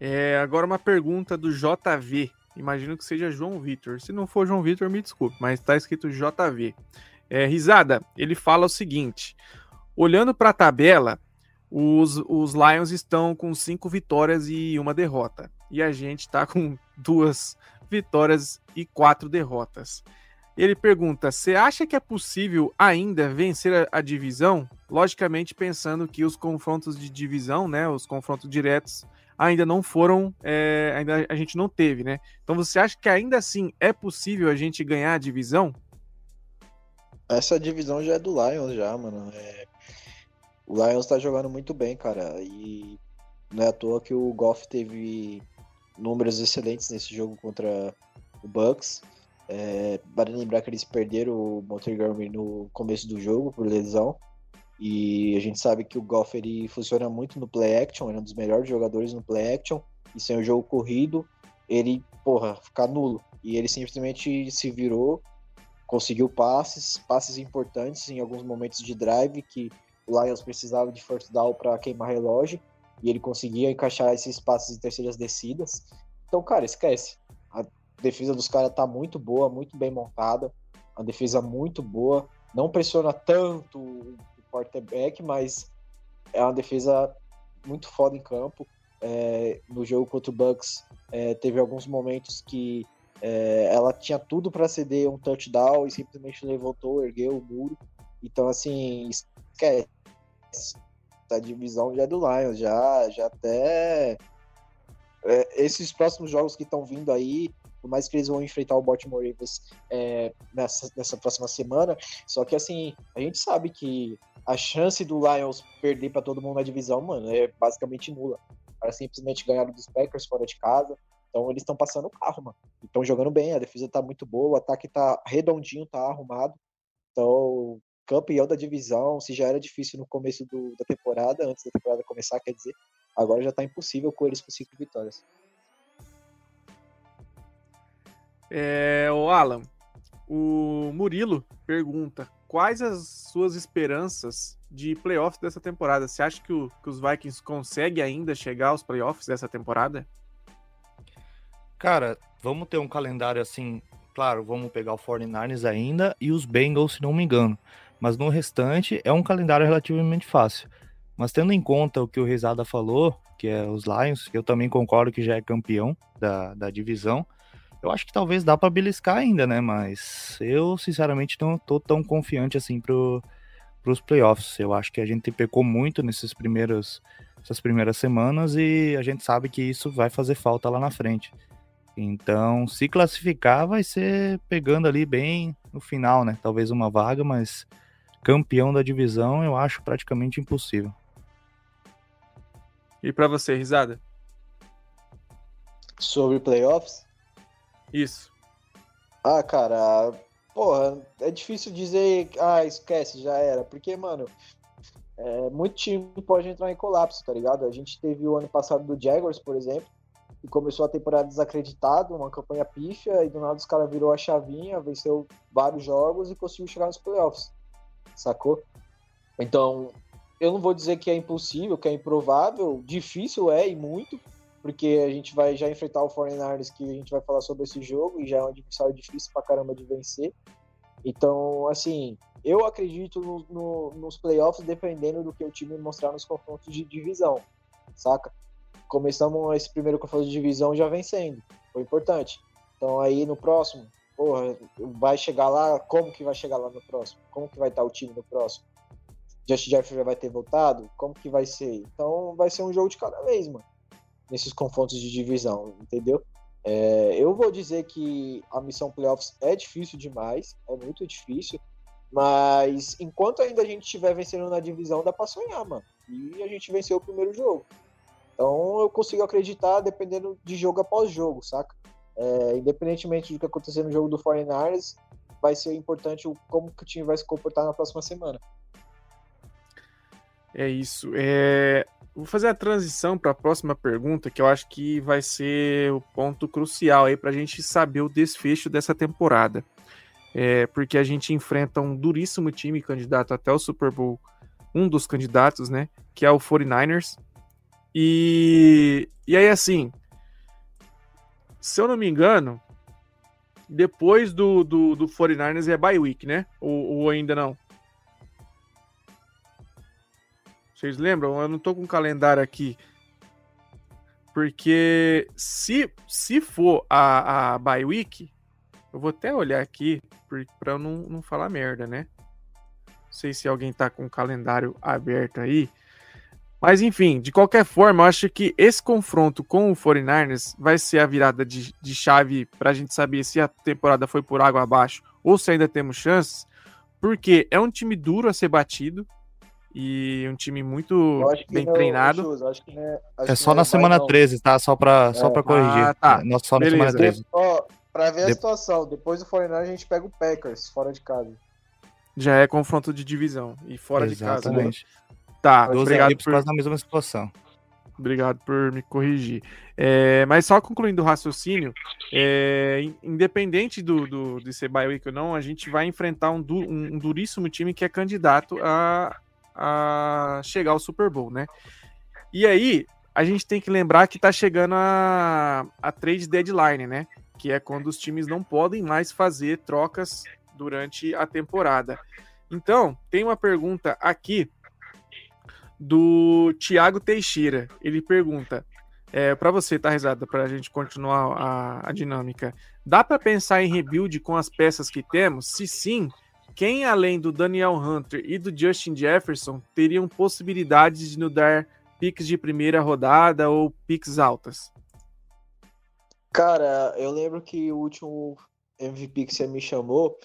S2: É, agora uma pergunta do JV. Imagino que seja João Vitor. Se não for João Vitor, me desculpe, mas está escrito JV. É, risada, ele fala o seguinte: olhando para a tabela, os, os Lions estão com cinco vitórias e uma derrota. E a gente está com duas vitórias e quatro derrotas. Ele pergunta: você acha que é possível ainda vencer a, a, divisão? Logicamente, pensando que os confrontos de divisão, né, os confrontos diretos, ainda não foram, é, ainda a gente não teve, né? Então você acha que ainda assim é possível a gente ganhar a divisão?
S3: Essa divisão já é do Lions, já, mano. É, o Lions tá jogando muito bem, cara. E não é à toa que o Goff teve números excelentes nesse jogo contra o Bucks. É, vale lembrar que eles perderam o Montgomery no começo do jogo por lesão. E a gente sabe que o Goff ele funciona muito no play action, ele é um dos melhores jogadores no play action. E sem o jogo corrido, ele, porra, fica nulo. E ele simplesmente se virou, conseguiu passes, passes importantes em alguns momentos de drive que o Lions precisava de first down para queimar relógio e ele conseguia encaixar esses passes em terceiras descidas. Então, cara, esquece. A defesa dos caras tá muito boa, muito bem montada. A defesa muito boa. Não pressiona tanto o quarterback, mas é uma defesa muito foda em campo. É, no jogo contra o Bucks, é, teve alguns momentos que é, ela tinha tudo para ceder um touchdown e simplesmente levantou, ergueu o muro. Então, assim, esquece a divisão já é do Lions, já, já até é, esses próximos jogos que estão vindo aí, por mais que eles vão enfrentar o Baltimore Ravens é, nessa, nessa próxima semana, só que assim, a gente sabe que a chance do Lions perder para todo mundo na divisão, mano, é basicamente nula. Para simplesmente ganhar dos Packers fora de casa. Então eles estão passando o carro, mano. Estão jogando bem, a defesa tá muito boa, o ataque tá redondinho, tá arrumado. Então, campeão da divisão, se já era difícil no começo do, da temporada, antes da temporada começar, quer dizer, agora já tá impossível com eles com cinco vitórias.
S2: É, o Alan, o Murilo pergunta quais as suas esperanças de playoffs dessa temporada? Você acha que, o, que os Vikings conseguem ainda chegar aos playoffs dessa temporada?
S4: Cara, vamos ter um calendário assim, claro, vamos pegar o 49ers ainda e os Bengals, se não me engano. Mas no restante é um calendário relativamente fácil. Mas tendo em conta o que o Rezada falou, que é os Lions, que eu também concordo que já é campeão da, da divisão, eu acho que talvez dá para beliscar ainda, né? Mas eu, sinceramente, não tô tão confiante assim pro, pros playoffs. Eu acho que a gente pecou muito nesses primeiros, essas primeiras semanas e a gente sabe que isso vai fazer falta lá na frente. Então, se classificar, vai ser pegando ali bem no final, né? Talvez uma vaga, mas campeão da divisão eu acho praticamente impossível.
S2: E para você, risada?
S3: Sobre playoffs?
S2: Isso.
S3: Ah, cara, porra, é difícil dizer, ah, esquece, já era, porque, mano, é, muito time pode entrar em colapso, tá ligado? A gente teve o ano passado do Jaguars, por exemplo, e começou a temporada desacreditado, uma campanha pífia, e do nada os caras virou a chavinha, venceu vários jogos e conseguiu chegar nos playoffs, sacou? Então, eu não vou dizer que é impossível, que é improvável, difícil é e muito, porque a gente vai já enfrentar o 49ers, que a gente vai falar sobre esse jogo, e já é um adversário difícil pra caramba de vencer. Então, assim, eu acredito no, no, nos playoffs dependendo do que o time mostrar nos confrontos de divisão, saca? Começamos esse primeiro confronto de divisão já vencendo, foi importante. Então aí no próximo, porra, vai chegar lá, como que vai chegar lá no próximo? Como que vai estar o time no próximo? Justin Jefferson já vai ter voltado? Como que vai ser? Então vai ser um jogo de cada vez, mano nesses confrontos de divisão, entendeu? É, eu vou dizer que a missão playoffs é difícil demais, é muito difícil, mas enquanto ainda a gente estiver vencendo na divisão, dá pra sonhar, mano. E a gente venceu o primeiro jogo. Então eu consigo acreditar dependendo de jogo após jogo, saca? É, independentemente do que acontecer no jogo do 49ers, vai ser importante o, como que o time vai se comportar na próxima semana.
S2: É isso. É... Vou fazer a transição para a próxima pergunta, que eu acho que vai ser o ponto crucial aí para a gente saber o desfecho dessa temporada. É, porque a gente enfrenta um duríssimo time candidato até o Super Bowl, um dos candidatos, né? Que é o 49ers. E, e aí, assim, se eu não me engano, depois do, do, do 49ers é bye week, né? Ou, ou ainda não? Vocês lembram? Eu não tô com o calendário aqui. Porque se, se for a, a bye week, eu vou até olhar aqui para eu não, não falar merda, né? Não sei se alguém tá com o calendário aberto aí. Mas enfim, de qualquer forma, eu acho que esse confronto com o 49ers vai ser a virada de, de chave para a gente saber se a temporada foi por água abaixo ou se ainda temos chances. Porque é um time duro a ser batido e um time muito bem não, treinado.
S4: É, é só na semana não. 13, tá? Só para é. só pra corrigir. Ah, tá. É, só na Beleza. semana 13.
S3: Ó, pra ver a situação, depois do Foreigner a gente pega o Packers fora de casa.
S2: Já é confronto de divisão e fora
S4: Exatamente.
S2: de casa. Né? Tá,
S4: Dois obrigado por na mesma situação.
S2: Obrigado por me corrigir. É, mas só concluindo o raciocínio, é, independente do, do, de ser bye week ou não, a gente vai enfrentar um, du, um, um duríssimo time que é candidato a, a chegar ao Super Bowl, né? E aí, a gente tem que lembrar que tá chegando a, a trade deadline, né? Que é quando os times não podem mais fazer trocas durante a temporada. Então, tem uma pergunta aqui do Thiago Teixeira. Ele pergunta: é, para você, tá, Risada, para a gente continuar a, a dinâmica, dá para pensar em rebuild com as peças que temos? Se sim, quem além do Daniel Hunter e do Justin Jefferson teriam possibilidades de nos dar picks de primeira rodada ou picks altas?
S3: Cara, eu lembro que o último MVP que você me chamou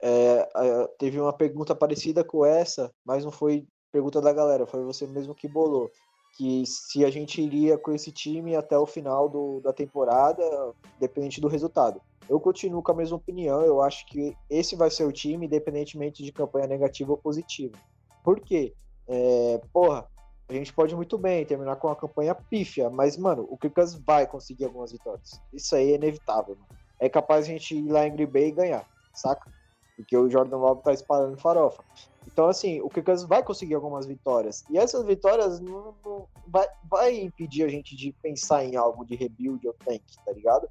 S3: é, teve uma pergunta parecida com essa, mas não foi pergunta da galera, foi você mesmo que bolou. Que se a gente iria com esse time até o final do, da temporada, dependente do resultado. Eu continuo com a mesma opinião. Eu acho que esse vai ser o time, independentemente de campanha negativa ou positiva. Por quê? É, porra, a gente pode muito bem terminar com uma campanha pífia, mas, mano, o Kirkas vai conseguir algumas vitórias. Isso aí é inevitável, mano. É capaz a gente ir lá em Green Bay e ganhar, saca? Porque o Jordan Love tá espalhando farofa. Então, assim, o Kirkas vai conseguir algumas vitórias. E essas vitórias não, não vai, vai impedir a gente de pensar em algo de rebuild ou tank, tá ligado?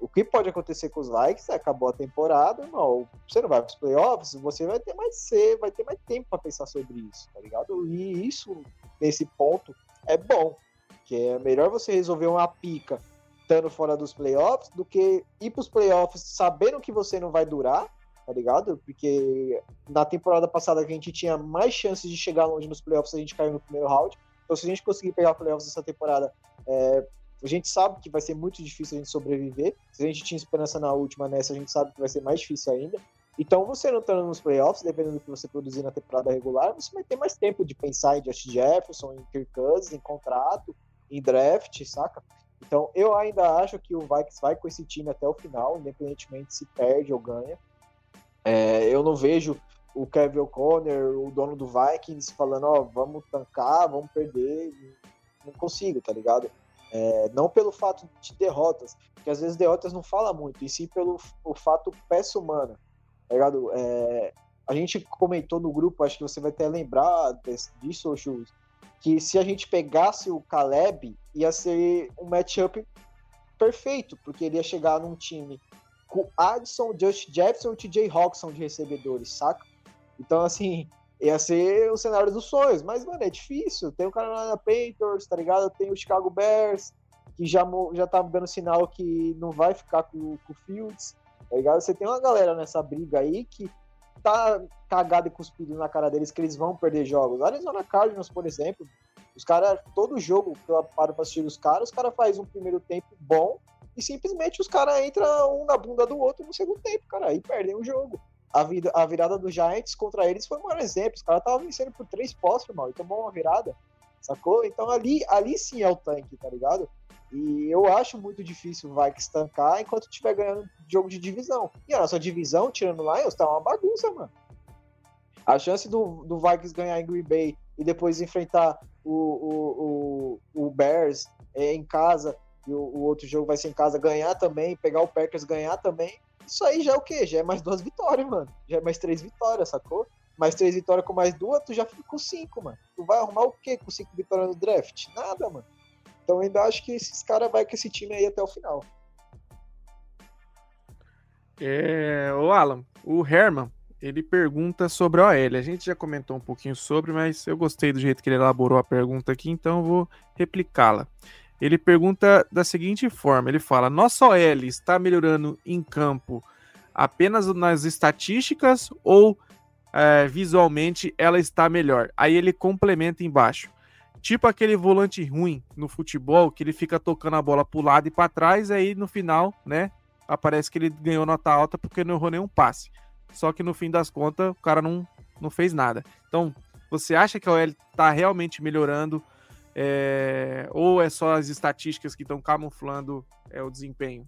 S3: O que pode acontecer com os likes? Acabou a temporada, irmão. Você não vai para os playoffs, você vai ter mais vai ter mais tempo para pensar sobre isso, tá ligado? E isso, nesse ponto, é bom. Que é melhor você resolver uma pica estando fora dos playoffs do que ir para os playoffs sabendo que você não vai durar, tá ligado? Porque na temporada passada a gente tinha mais chances de chegar longe nos playoffs, a gente caiu no primeiro round. Então, se a gente conseguir pegar playoffs essa temporada, é, a gente sabe que vai ser muito difícil a gente sobreviver. Se a gente tinha esperança na última, nessa a gente sabe que vai ser mais difícil ainda. Então, você não estando nos playoffs, dependendo do que você produzir na temporada regular, você vai ter mais tempo de pensar em Josh Jefferson, em Kirk Cousins, em contrato, em draft, saca? Então, eu ainda acho que o Vikings vai com esse time até o final, independentemente se perde ou ganha. É, eu não vejo o Kevin O'Connor, o dono do Vikings, falando, ó, oh, vamos tancar, vamos perder. Não consigo, tá ligado? É, não pelo fato de derrotas, porque às vezes derrotas não fala muito, e sim pelo o fato peça humana. Tá ligado? É, a gente comentou no grupo, acho que você vai até lembrar disso, Chus, que se a gente pegasse o Caleb, ia ser um matchup perfeito, porque ele ia chegar num time com Addison, Josh Jefferson e TJ Hawkinson de recebedores, saca? Então, assim, ia ser o cenário dos sonhos, mas, mano, é difícil. Tem o Carolina Panthers, tá ligado? Tem o Chicago Bears, que já, já tá dando sinal que não vai ficar com, com o Fields, tá ligado? Você tem uma galera nessa briga aí que tá cagado e cuspido na cara deles que eles vão perder jogos. Arizona Cardinals, por exemplo, os caras, todo jogo que eu paro pra assistir os caras, os caras fazem um primeiro tempo bom e simplesmente os caras entram um na bunda do outro no segundo tempo, cara, e perdem o jogo. A, vida, a virada do Giants contra eles foi um maior exemplo. Os caras estavam vencendo por três postos, mal, e tomou uma virada, sacou? Então ali, ali sim é o tanque, tá ligado? E eu acho muito difícil o Vikings tancar enquanto estiver ganhando jogo de divisão. E a nossa divisão, tirando o Lions, tá uma bagunça, mano. A chance do, do Vikings ganhar em Green Bay e depois enfrentar o, o, o, o Bears é, em casa e o, o, outro jogo vai ser em casa, ganhar também, pegar o Packers ganhar também, isso aí já é o quê? Já é mais duas vitórias, mano. Já é mais três vitórias, sacou? Mais três vitórias com mais duas, tu já fica com cinco, mano. Tu vai arrumar o quê com cinco vitórias no draft? Nada, mano. Então ainda acho que esses caras vai com esse time aí até o final.
S2: É, o Alan, o Herman, ele pergunta sobre a OL. A gente já comentou um pouquinho sobre, mas eu gostei do jeito que ele elaborou a pergunta aqui, então eu vou replicá-la. Ele pergunta da seguinte forma: ele fala, nossa OL está melhorando em campo apenas nas estatísticas ou é, visualmente ela está melhor? Aí ele complementa embaixo. Tipo aquele volante ruim no futebol que ele fica tocando a bola para o lado e para trás, aí no final, né? Aparece que ele ganhou nota alta porque não errou nenhum passe. Só que no fim das contas, o cara não, não fez nada. Então, você acha que a OL está realmente melhorando? É, ou é só as estatísticas que estão camuflando é, o desempenho?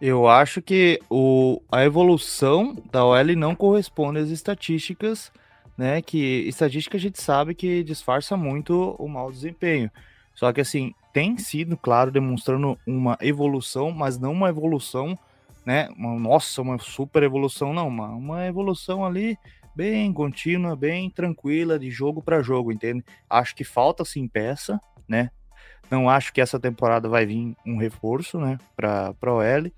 S4: Eu acho que o, a evolução da OL não corresponde às estatísticas, né? Que estatística a gente sabe que disfarça muito o mau desempenho. Só que assim, tem sido, claro, demonstrando uma evolução, mas não uma evolução, né? Uma, nossa, uma super evolução, não, uma, uma evolução ali bem contínua, bem tranquila de jogo para jogo, entende? Acho que falta sim peça, né? Não acho que essa temporada vai vir um reforço, né, para para OL.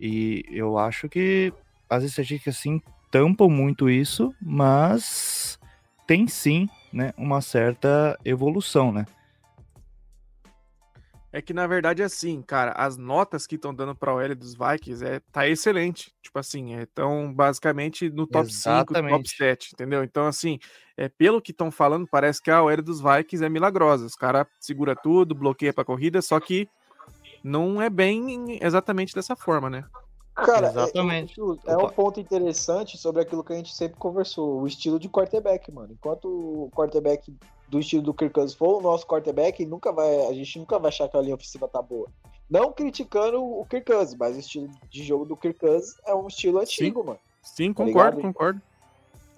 S4: E eu acho que as estatísticas sim tampam muito isso, mas tem sim, né, uma certa evolução, né?
S2: É que na verdade é assim, cara, as notas que estão dando para o L dos Vikings é tá excelente. Tipo assim, estão basicamente no top Exatamente. 5, top 7, entendeu? Então assim, é pelo que estão falando, parece que a OL dos Vikings é milagrosa. Os caras segura tudo, bloqueia para corrida, só que não é bem exatamente dessa forma, né?
S3: Cara, é, Exatamente. É, é, um ponto interessante sobre aquilo que a gente sempre conversou, o estilo de quarterback, mano. Enquanto o quarterback do estilo do Kirk Cousins for o nosso quarterback, nunca vai, a gente nunca vai achar que a linha ofensiva tá boa. Não criticando o Kirk Cousins, mas o estilo de jogo do Kirk Cousins é um estilo antigo,
S2: Sim.
S3: mano.
S2: Sim, tá concordo, ligado? concordo.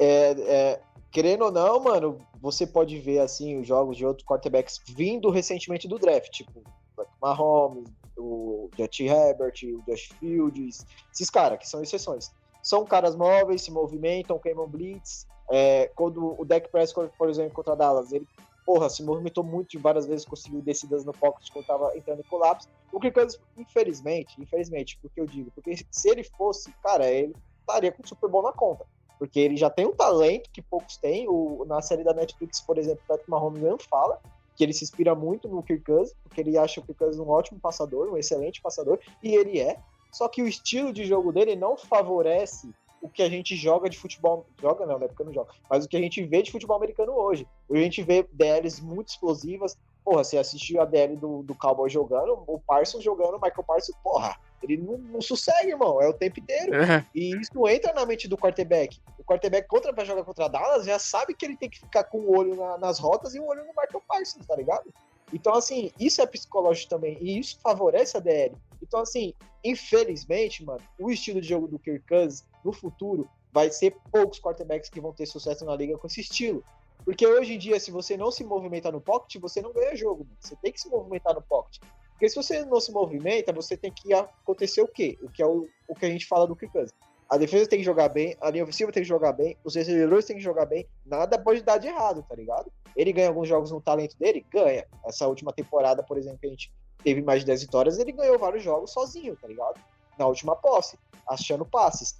S3: É, é, querendo ou não, mano, você pode ver assim os jogos de outros quarterbacks vindo recentemente do draft, tipo o Mahomes, o Jet Herbert, o Josh Fields, esses caras que são exceções. São caras móveis, se movimentam, queimam blitz, é, quando o Dak Prescott, por exemplo, contra Dallas, ele, porra, se movimentou muito e várias vezes conseguiu descidas no pocket quando estava entrando em colapso. O Kirk Cousins, infelizmente, infelizmente, porque eu digo, porque se ele fosse, cara, ele estaria com o Super Bowl na conta. Porque ele já tem um talento que poucos têm. O, na série da Netflix, por exemplo, o Patrick Mahomes não fala. que ele se inspira muito no Kirk Cousins, porque ele acha o Kirk Cousins um ótimo passador, um excelente passador, e ele é. Só que o estilo de jogo dele não favorece o que a gente joga de futebol. Joga não, né? Porque eu não joga. Mas o que a gente vê de futebol americano hoje. A gente vê DLs muito explosivas. Porra, você assistiu a DL do, do Cowboy jogando, o Parsons jogando, o Michael Parsons, porra, ele não, não sossega, irmão. É o tempo inteiro. É. E isso entra na mente do quarterback. O quarterback contra para jogar contra Dallas já sabe que ele tem que ficar com o olho na, nas rotas e o olho no Michael Parsons, tá ligado? Então, assim, isso é psicológico também. E isso favorece a DL. Então, assim, infelizmente, mano, o estilo de jogo do Kirk Cousins no futuro vai ser poucos quarterbacks que vão ter sucesso na liga com esse estilo. Porque hoje em dia, se você não se movimenta no pocket, você não ganha jogo. Mano. Você tem que se movimentar no pocket. Porque se você não se movimenta, você tem que acontecer o quê? O que é o, o que a gente fala do Kirk Cousins. A defesa tem que jogar bem, a linha ofensiva tem que jogar bem, os recebedores tem que jogar bem, nada pode dar de errado, tá ligado? Ele ganha alguns jogos no talento dele? Ganha. Essa última temporada, por exemplo, que a gente teve mais de 10 vitórias, ele ganhou vários jogos sozinho, tá ligado? Na última posse, achando passes.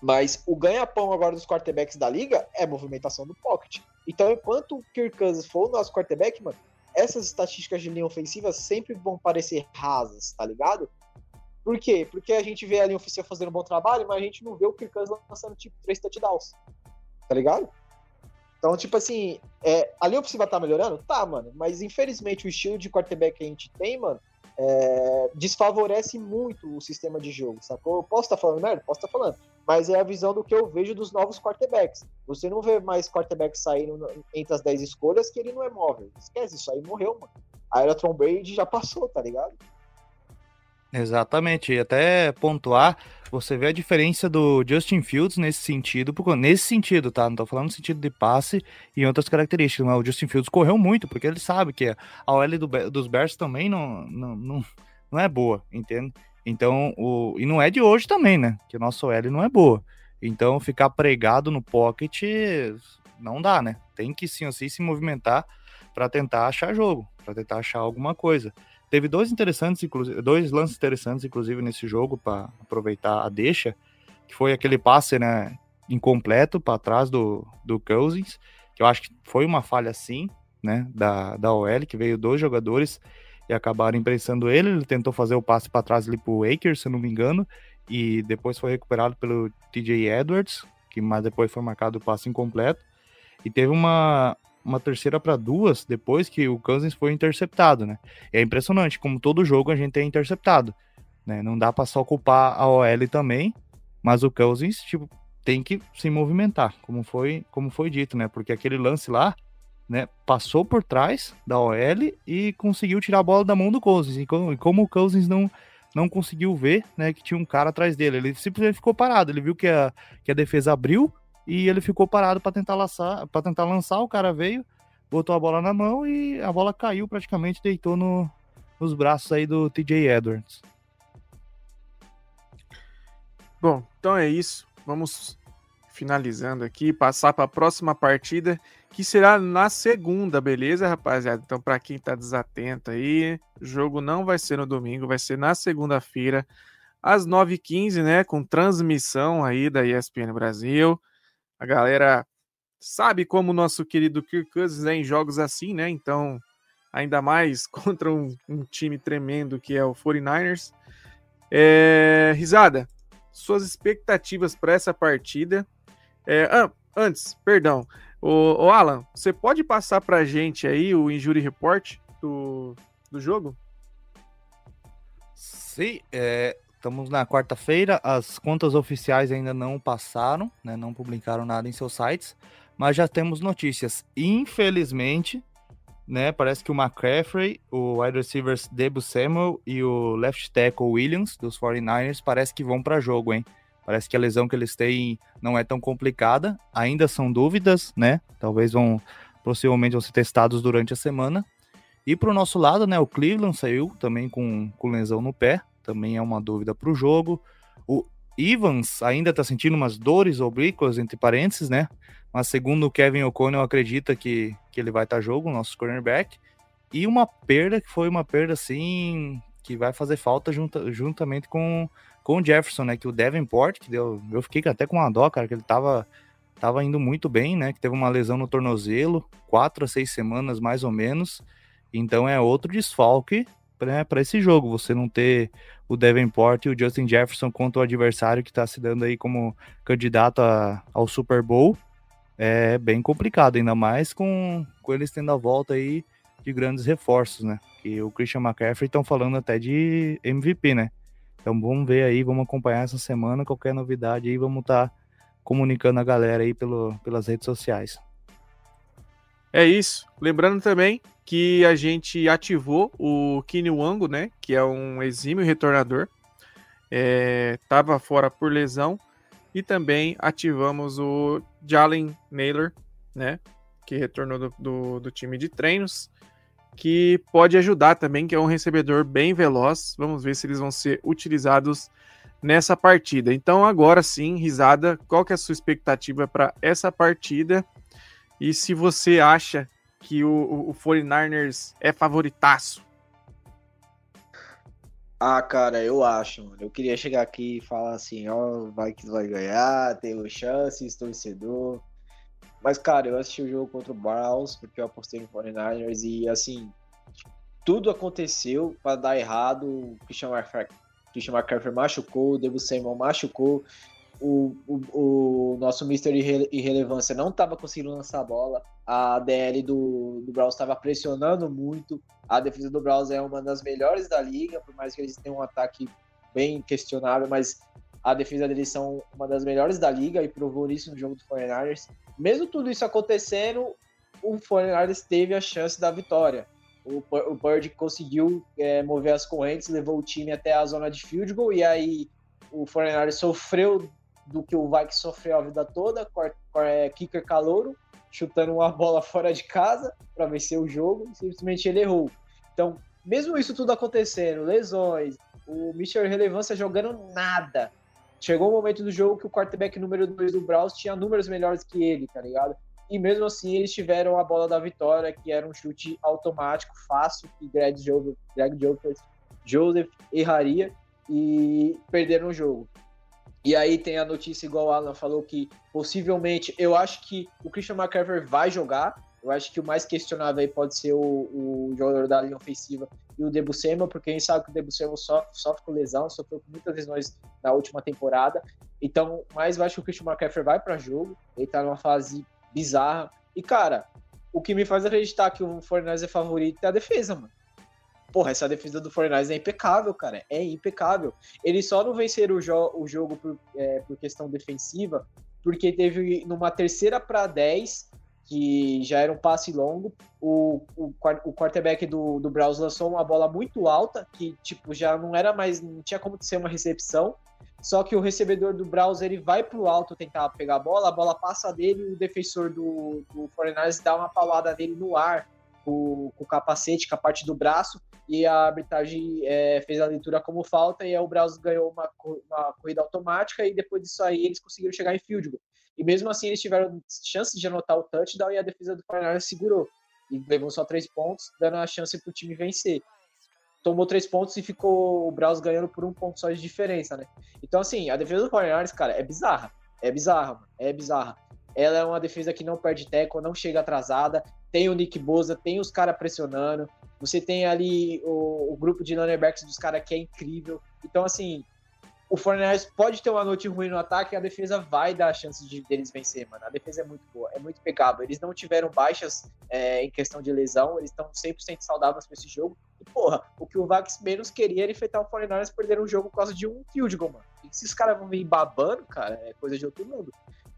S3: Mas o ganha-pão agora dos quarterbacks da liga é movimentação do pocket. Então, enquanto o Kirk Cousins for o nosso quarterback, mano, essas estatísticas de linha ofensiva sempre vão parecer rasas, tá ligado? Por quê? Porque a gente vê a linha ofensiva fazendo um bom trabalho, mas a gente não vê o Kirk Cousins lançando tipo três touchdowns. Tá ligado? Então, tipo assim, é, a linha ofensiva tá melhorando? Tá, mano. Mas infelizmente o estilo de quarterback que a gente tem, mano, é, desfavorece muito o sistema de jogo, sacou? Posso estar tá falando merda? Posso estar tá falando. Mas é a visão do que eu vejo dos novos quarterbacks. Você não vê mais quarterbacks saindo entre as 10 escolhas que ele não é móvel. Esquece, isso aí morreu, mano. A era Tom Brady já passou, tá ligado?
S4: Exatamente, e até pontuar, você vê a diferença do Justin Fields nesse sentido, porque, nesse sentido, tá? Não tô falando no sentido de passe e outras características, mas o Justin Fields correu muito, porque ele sabe que a OL do, dos Bears também não, não, não, não é boa, entende? Então, o, e não é de hoje também, né? Que o nosso OL não é boa. Então, ficar pregado no pocket não dá, né? Tem que sim assim se movimentar para tentar achar jogo, para tentar achar alguma coisa. Teve dois interessantes, inclusive, dois lances interessantes, inclusive, nesse jogo, para aproveitar a deixa, que foi aquele passe, né, incompleto para trás do, do Cousins, que eu acho que foi uma falha sim, né, da, da OL, que veio dois jogadores e acabaram imprensando ele, ele tentou fazer o passe para trás ali pro Akers, se eu não me engano, e depois foi recuperado pelo TJ Edwards, que mais depois foi marcado o passe incompleto, e teve uma, uma terceira para duas depois que o Cousins foi interceptado, né? é impressionante como todo jogo a gente é interceptado, né? Não dá para só culpar a OL também, mas o Cousins tipo tem que se movimentar, como foi como foi dito, né? Porque aquele lance lá, né, passou por trás da OL e conseguiu tirar a bola da mão do Cousins. E como, e como o Cousins não não conseguiu ver, né, que tinha um cara atrás dele, ele simplesmente ficou parado. Ele viu que a, que a defesa abriu e ele ficou parado para tentar lançar, para tentar lançar, o cara veio, botou a bola na mão e a bola caiu praticamente, deitou no, nos braços aí do TJ Edwards.
S2: Bom, então é isso. Vamos finalizando aqui, passar para a próxima partida, que será na segunda, beleza, rapaziada? Então, para quem está desatento aí, jogo não vai ser no domingo, vai ser na segunda-feira, às 9h15, né? Com transmissão aí da ESPN Brasil. A galera sabe como o nosso querido Kirk Cousins é em jogos assim, né? Então, ainda mais contra um, um time tremendo que é o 49ers. É, risada, suas expectativas para essa partida. É, ah, antes, perdão. O, o, Alan, você pode passar para a gente aí o injury report do, do jogo?
S4: Sim, é, Estamos na quarta-feira, as contas oficiais ainda não passaram, né, não publicaram nada em seus sites, mas já temos notícias. Infelizmente, né, parece que o McCaffrey, o wide receivers Debo Samuel e o left tackle Williams dos 49ers parece que vão para jogo, hein? Parece que a lesão que eles têm não é tão complicada, ainda são dúvidas, né? Talvez vão possivelmente vão ser testados durante a semana. E para o nosso lado, né, o Cleveland saiu também com, com lesão no pé, também é uma dúvida para o jogo. O Evans ainda está sentindo umas dores oblíquas, entre parênteses, né? Mas segundo o Kevin O'Connell, acredita que, que ele vai estar tá jogo, nosso cornerback. E uma perda que foi uma perda, assim, que vai fazer falta junta, juntamente com, com o Jefferson, né? Que o Davenport, que deu, eu fiquei até com uma dó, cara, que ele tava estava indo muito bem, né? Que teve uma lesão no tornozelo, quatro a seis semanas mais ou menos. Então é outro desfalque né, para esse jogo. Você não ter o Davenport e o Justin Jefferson contra o adversário que está se dando aí como candidato a, ao Super Bowl é bem complicado, ainda mais com, com eles tendo a volta aí de grandes reforços, né? Que o Christian McCaffrey estão falando até de MVP, né? Então vamos ver aí, vamos acompanhar essa semana, qualquer novidade aí, vamos estar tá comunicando a galera aí pelo, pelas redes sociais.
S2: É isso. Lembrando também que a gente ativou o Kini Wango, né? Que é um exímio retornador. Estava é, fora por lesão. E também ativamos o Jalen Naylor, né? Que retornou do, do, do time de treinos. Que pode ajudar também, que é um recebedor bem veloz. Vamos ver se eles vão ser utilizados nessa partida. Então, agora sim, risada, qual que é a sua expectativa para essa partida? E se você acha que o, o 49ers é favoritaço?
S3: Ah, cara, eu acho, mano. Eu queria chegar aqui e falar assim, ó, vai que vai ganhar, tem chances, torcedor. Mas, cara, eu assisti o jogo contra o Browns, porque eu apostei no 49ers e, assim, tudo aconteceu para dar errado. O Christian Christian McCaffrey machucou, o Debo Samuel machucou, o, o, o nosso. Irre Irrelevância não estava conseguindo lançar a bola, a DL do, do Browns estava pressionando muito, a defesa do Browns é uma das melhores da liga, por mais que eles tenham um ataque bem questionável, mas a defesa deles são uma das melhores da liga e provou isso no jogo do 49ers. Mesmo tudo isso acontecendo, o 49ers teve a chance da vitória o, o Bird conseguiu é, mover as correntes, levou o time até a zona de field goal, e aí o Fornari sofreu do que o Vikings sofreu a vida toda, é, kicker calouro, chutando uma bola fora de casa para vencer o jogo, simplesmente ele errou. Então, mesmo isso tudo acontecendo, lesões, o Michel Relevância jogando nada, chegou o um momento do jogo que o quarterback número 2 do Browns tinha números melhores que ele, tá ligado? e mesmo assim eles tiveram a bola da vitória, que era um chute automático, fácil, que Greg Joseph, Greg Joseph, Joseph erraria e perderam o jogo. E aí tem a notícia, igual o Alan falou, que possivelmente, eu acho que o Christian McCaffrey vai jogar, eu acho que o mais questionável aí pode ser o, o jogador da linha ofensiva e o Debussema, porque a gente sabe que o Debussema sofre, sofre com lesão, sofreu com muitas lesões na última temporada. Então, mais eu acho que o Christian McCaffrey vai para jogo, ele tá numa fase bizarra. E, cara, o que me faz acreditar que o Fortnite é favorito é a defesa, mano. Porra, essa defesa do Fortnite é impecável, cara. É impecável. Eles só não venceram o, jo o jogo por, é, por questão defensiva, porque teve numa terceira para 10, que já era um passe longo, o, o, o quarterback do, do Browns lançou uma bola muito alta, que tipo já não era mais, não tinha como ser uma recepção. Só que o recebedor do browser ele vai pro alto tentar pegar a bola, a bola passa dele e o defensor do, do Foreigners dá uma paulada nele no ar com, com, o capacete, com a parte do braço, e a arbitragem é, fez a leitura como falta, e o Browns ganhou uma, uma, corrida automática, e depois disso aí eles conseguiram chegar em field goal. E mesmo assim eles tiveram chance de anotar o touchdown, e a defesa do Foreigners segurou. E levou só três pontos, dando a chance para o time vencer tomou três pontos e ficou o Browns ganhando por um ponto só de diferença, né? Então, assim, a defesa do 49 cara, é bizarra. É bizarra, mano. É bizarra. Ela é uma defesa que não perde teco, não chega atrasada. Tem o Nick Boza, tem os caras pressionando. Você tem ali o, o grupo de linebackers dos caras que é incrível. Então, assim, o Fortnite pode ter uma noite ruim no ataque a defesa vai dar a chance de deles vencer, mano. A defesa é muito boa, é muito pegável. Eles não tiveram baixas é, em questão de lesão, eles estão 100% saudáveis para esse jogo. E, porra, o que o Vax menos queria era enfrentar o 49 perder um jogo por causa de um field goal, mano. E se os caras vão vir babando, cara, é coisa de outro mundo.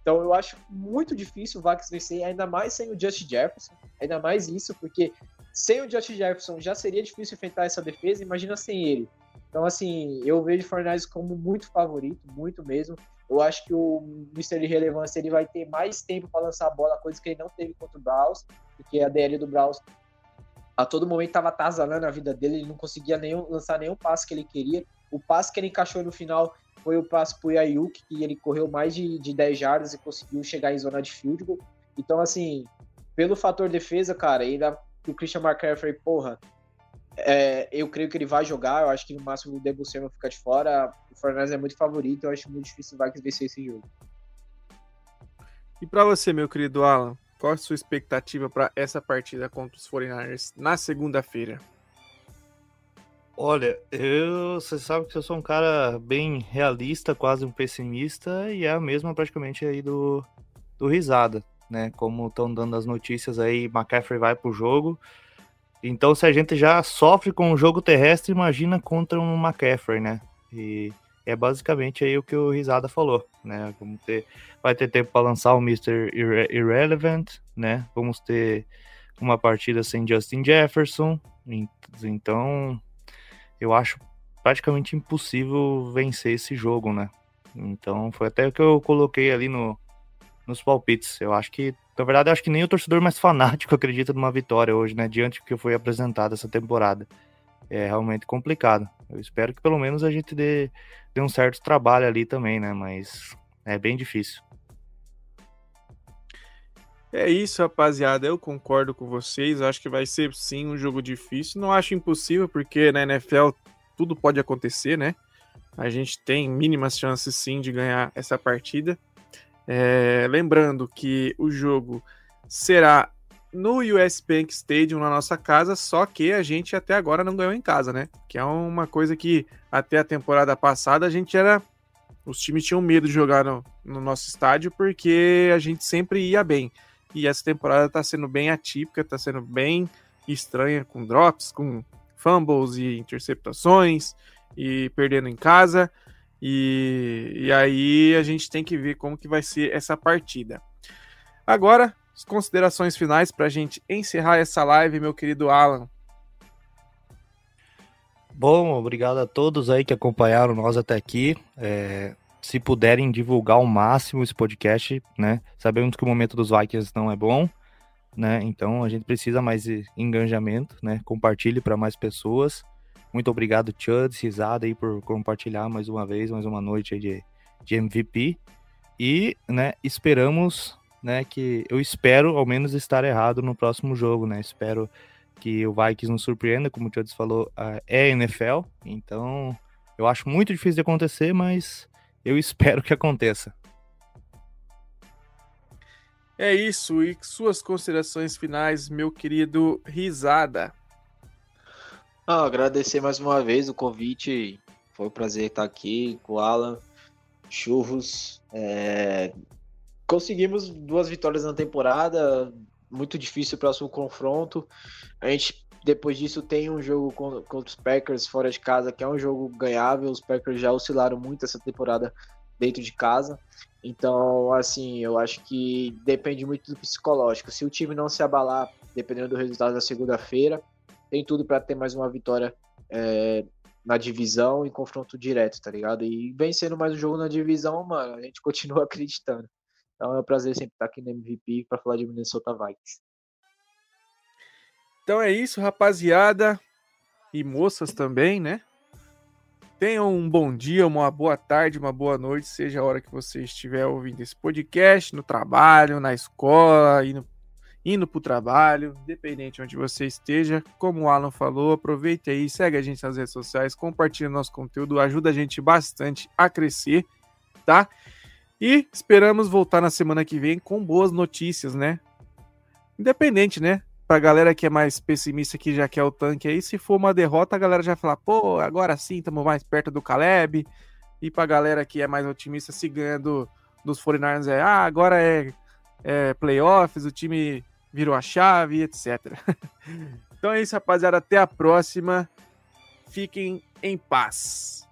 S3: Então eu acho muito difícil o Vax vencer, ainda mais sem o Justin Jefferson, ainda mais isso, porque sem o Justin Jefferson já seria difícil enfrentar essa defesa, imagina sem ele. Então, assim, eu vejo o Fortnite como muito favorito, muito mesmo. Eu acho que o Mr. Irrelevância ele vai ter mais tempo para lançar a bola, coisa que ele não teve contra o Browns, porque a DL do Browns a todo momento estava atazanando a vida dele, ele não conseguia nenhum, lançar nenhum passe que ele queria. O passe que ele encaixou no final foi o passe para o Ayuk, que ele correu mais de, de 10 jardas e conseguiu chegar em zona de field goal. Então, assim, pelo fator defesa, cara, ainda o Christian McCaffrey, porra, é, eu creio que ele vai jogar. Eu acho que no máximo o Debussy ficar de fora. O Fornés é muito favorito. Eu acho muito difícil o Vikings vencer esse jogo.
S2: E para você, meu querido Alan, qual a sua expectativa para essa partida contra os 49ers na segunda-feira?
S4: Olha, eu, você sabe que eu sou um cara bem realista, quase um pessimista, e é a mesma praticamente aí do, do Risada, né? Como estão dando as notícias aí, McCaffrey vai pro jogo. Então, se a gente já sofre com o jogo terrestre, imagina contra um McCaffrey, né? E é basicamente aí o que o Risada falou, né? Vamos ter, vai ter tempo para lançar o Mr. Irre Irrelevant, né? Vamos ter uma partida sem Justin Jefferson, então eu acho praticamente impossível vencer esse jogo, né? Então foi até o que eu coloquei ali no, nos palpites. Eu acho que, na verdade, acho que nem o torcedor mais fanático acredita numa vitória hoje, né? Diante do que foi apresentado essa temporada. É realmente complicado. Eu espero que pelo menos a gente dê, dê um certo trabalho ali também, né? Mas é bem difícil.
S2: É isso, rapaziada. Eu concordo com vocês. Acho que vai ser sim um jogo difícil. Não acho impossível, porque na NFL tudo pode acontecer, né? A gente tem mínimas chances sim de ganhar essa partida. É, lembrando que o jogo será no US Bank Stadium na nossa casa, só que a gente até agora não ganhou em casa, né? Que é uma coisa que até a temporada passada a gente era. Os times tinham medo de jogar no, no nosso estádio porque a gente sempre ia bem. E essa temporada tá sendo bem atípica, tá sendo bem estranha, com drops, com fumbles e interceptações, e perdendo em casa. E, e aí a gente tem que ver como que vai ser essa partida. Agora, as considerações finais para a gente encerrar essa live, meu querido Alan.
S4: Bom, obrigado a todos aí que acompanharam nós até aqui. É, se puderem divulgar ao máximo esse podcast, né? Sabemos que o momento dos Vikings não é bom, né? Então a gente precisa mais engajamento, né? Compartilhe para mais pessoas. Muito obrigado, Chuds, risada aí por compartilhar mais uma vez, mais uma noite de, de MVP. E, né, esperamos, né, que eu espero ao menos estar errado no próximo jogo, né? Espero que o Vikings nos surpreenda, como o Chuds falou, é NFL, então eu acho muito difícil de acontecer, mas eu espero que aconteça.
S2: É isso, e suas considerações finais, meu querido Risada.
S3: Ah, agradecer mais uma vez o convite. Foi um prazer estar aqui com o Alan. Churros. É... Conseguimos duas vitórias na temporada. Muito difícil o próximo confronto. A gente depois disso tem um jogo contra os Packers fora de casa, que é um jogo ganhável. Os Packers já oscilaram muito essa temporada dentro de casa. Então, assim, eu acho que depende muito do psicológico. Se o time não se abalar, dependendo do resultado da segunda-feira, tem tudo para ter mais uma vitória é, na divisão em confronto direto, tá ligado? E vencendo mais um jogo na divisão, mano, a gente continua acreditando. Então é um prazer sempre estar aqui no MVP para falar de Minnesota Vikings.
S2: Então é isso, rapaziada. E moças também, né? Tenham um bom dia, uma boa tarde, uma boa noite, seja a hora que você estiver ouvindo esse podcast, no trabalho, na escola, indo, indo para o trabalho, independente de onde você esteja. Como o Alan falou, aproveite aí, segue a gente nas redes sociais, compartilha nosso conteúdo, ajuda a gente bastante a crescer, tá? E esperamos voltar na semana que vem com boas notícias, né? Independente, né? Pra galera que é mais pessimista que já quer o tanque aí, se for uma derrota, a galera já vai falar, pô, agora sim, estamos mais perto do Caleb. E pra galera que é mais otimista, se ganha do, dos 49ers, é, ah, agora é, é playoffs, o time virou a chave, etc. então é isso, rapaziada. Até a próxima. Fiquem em paz.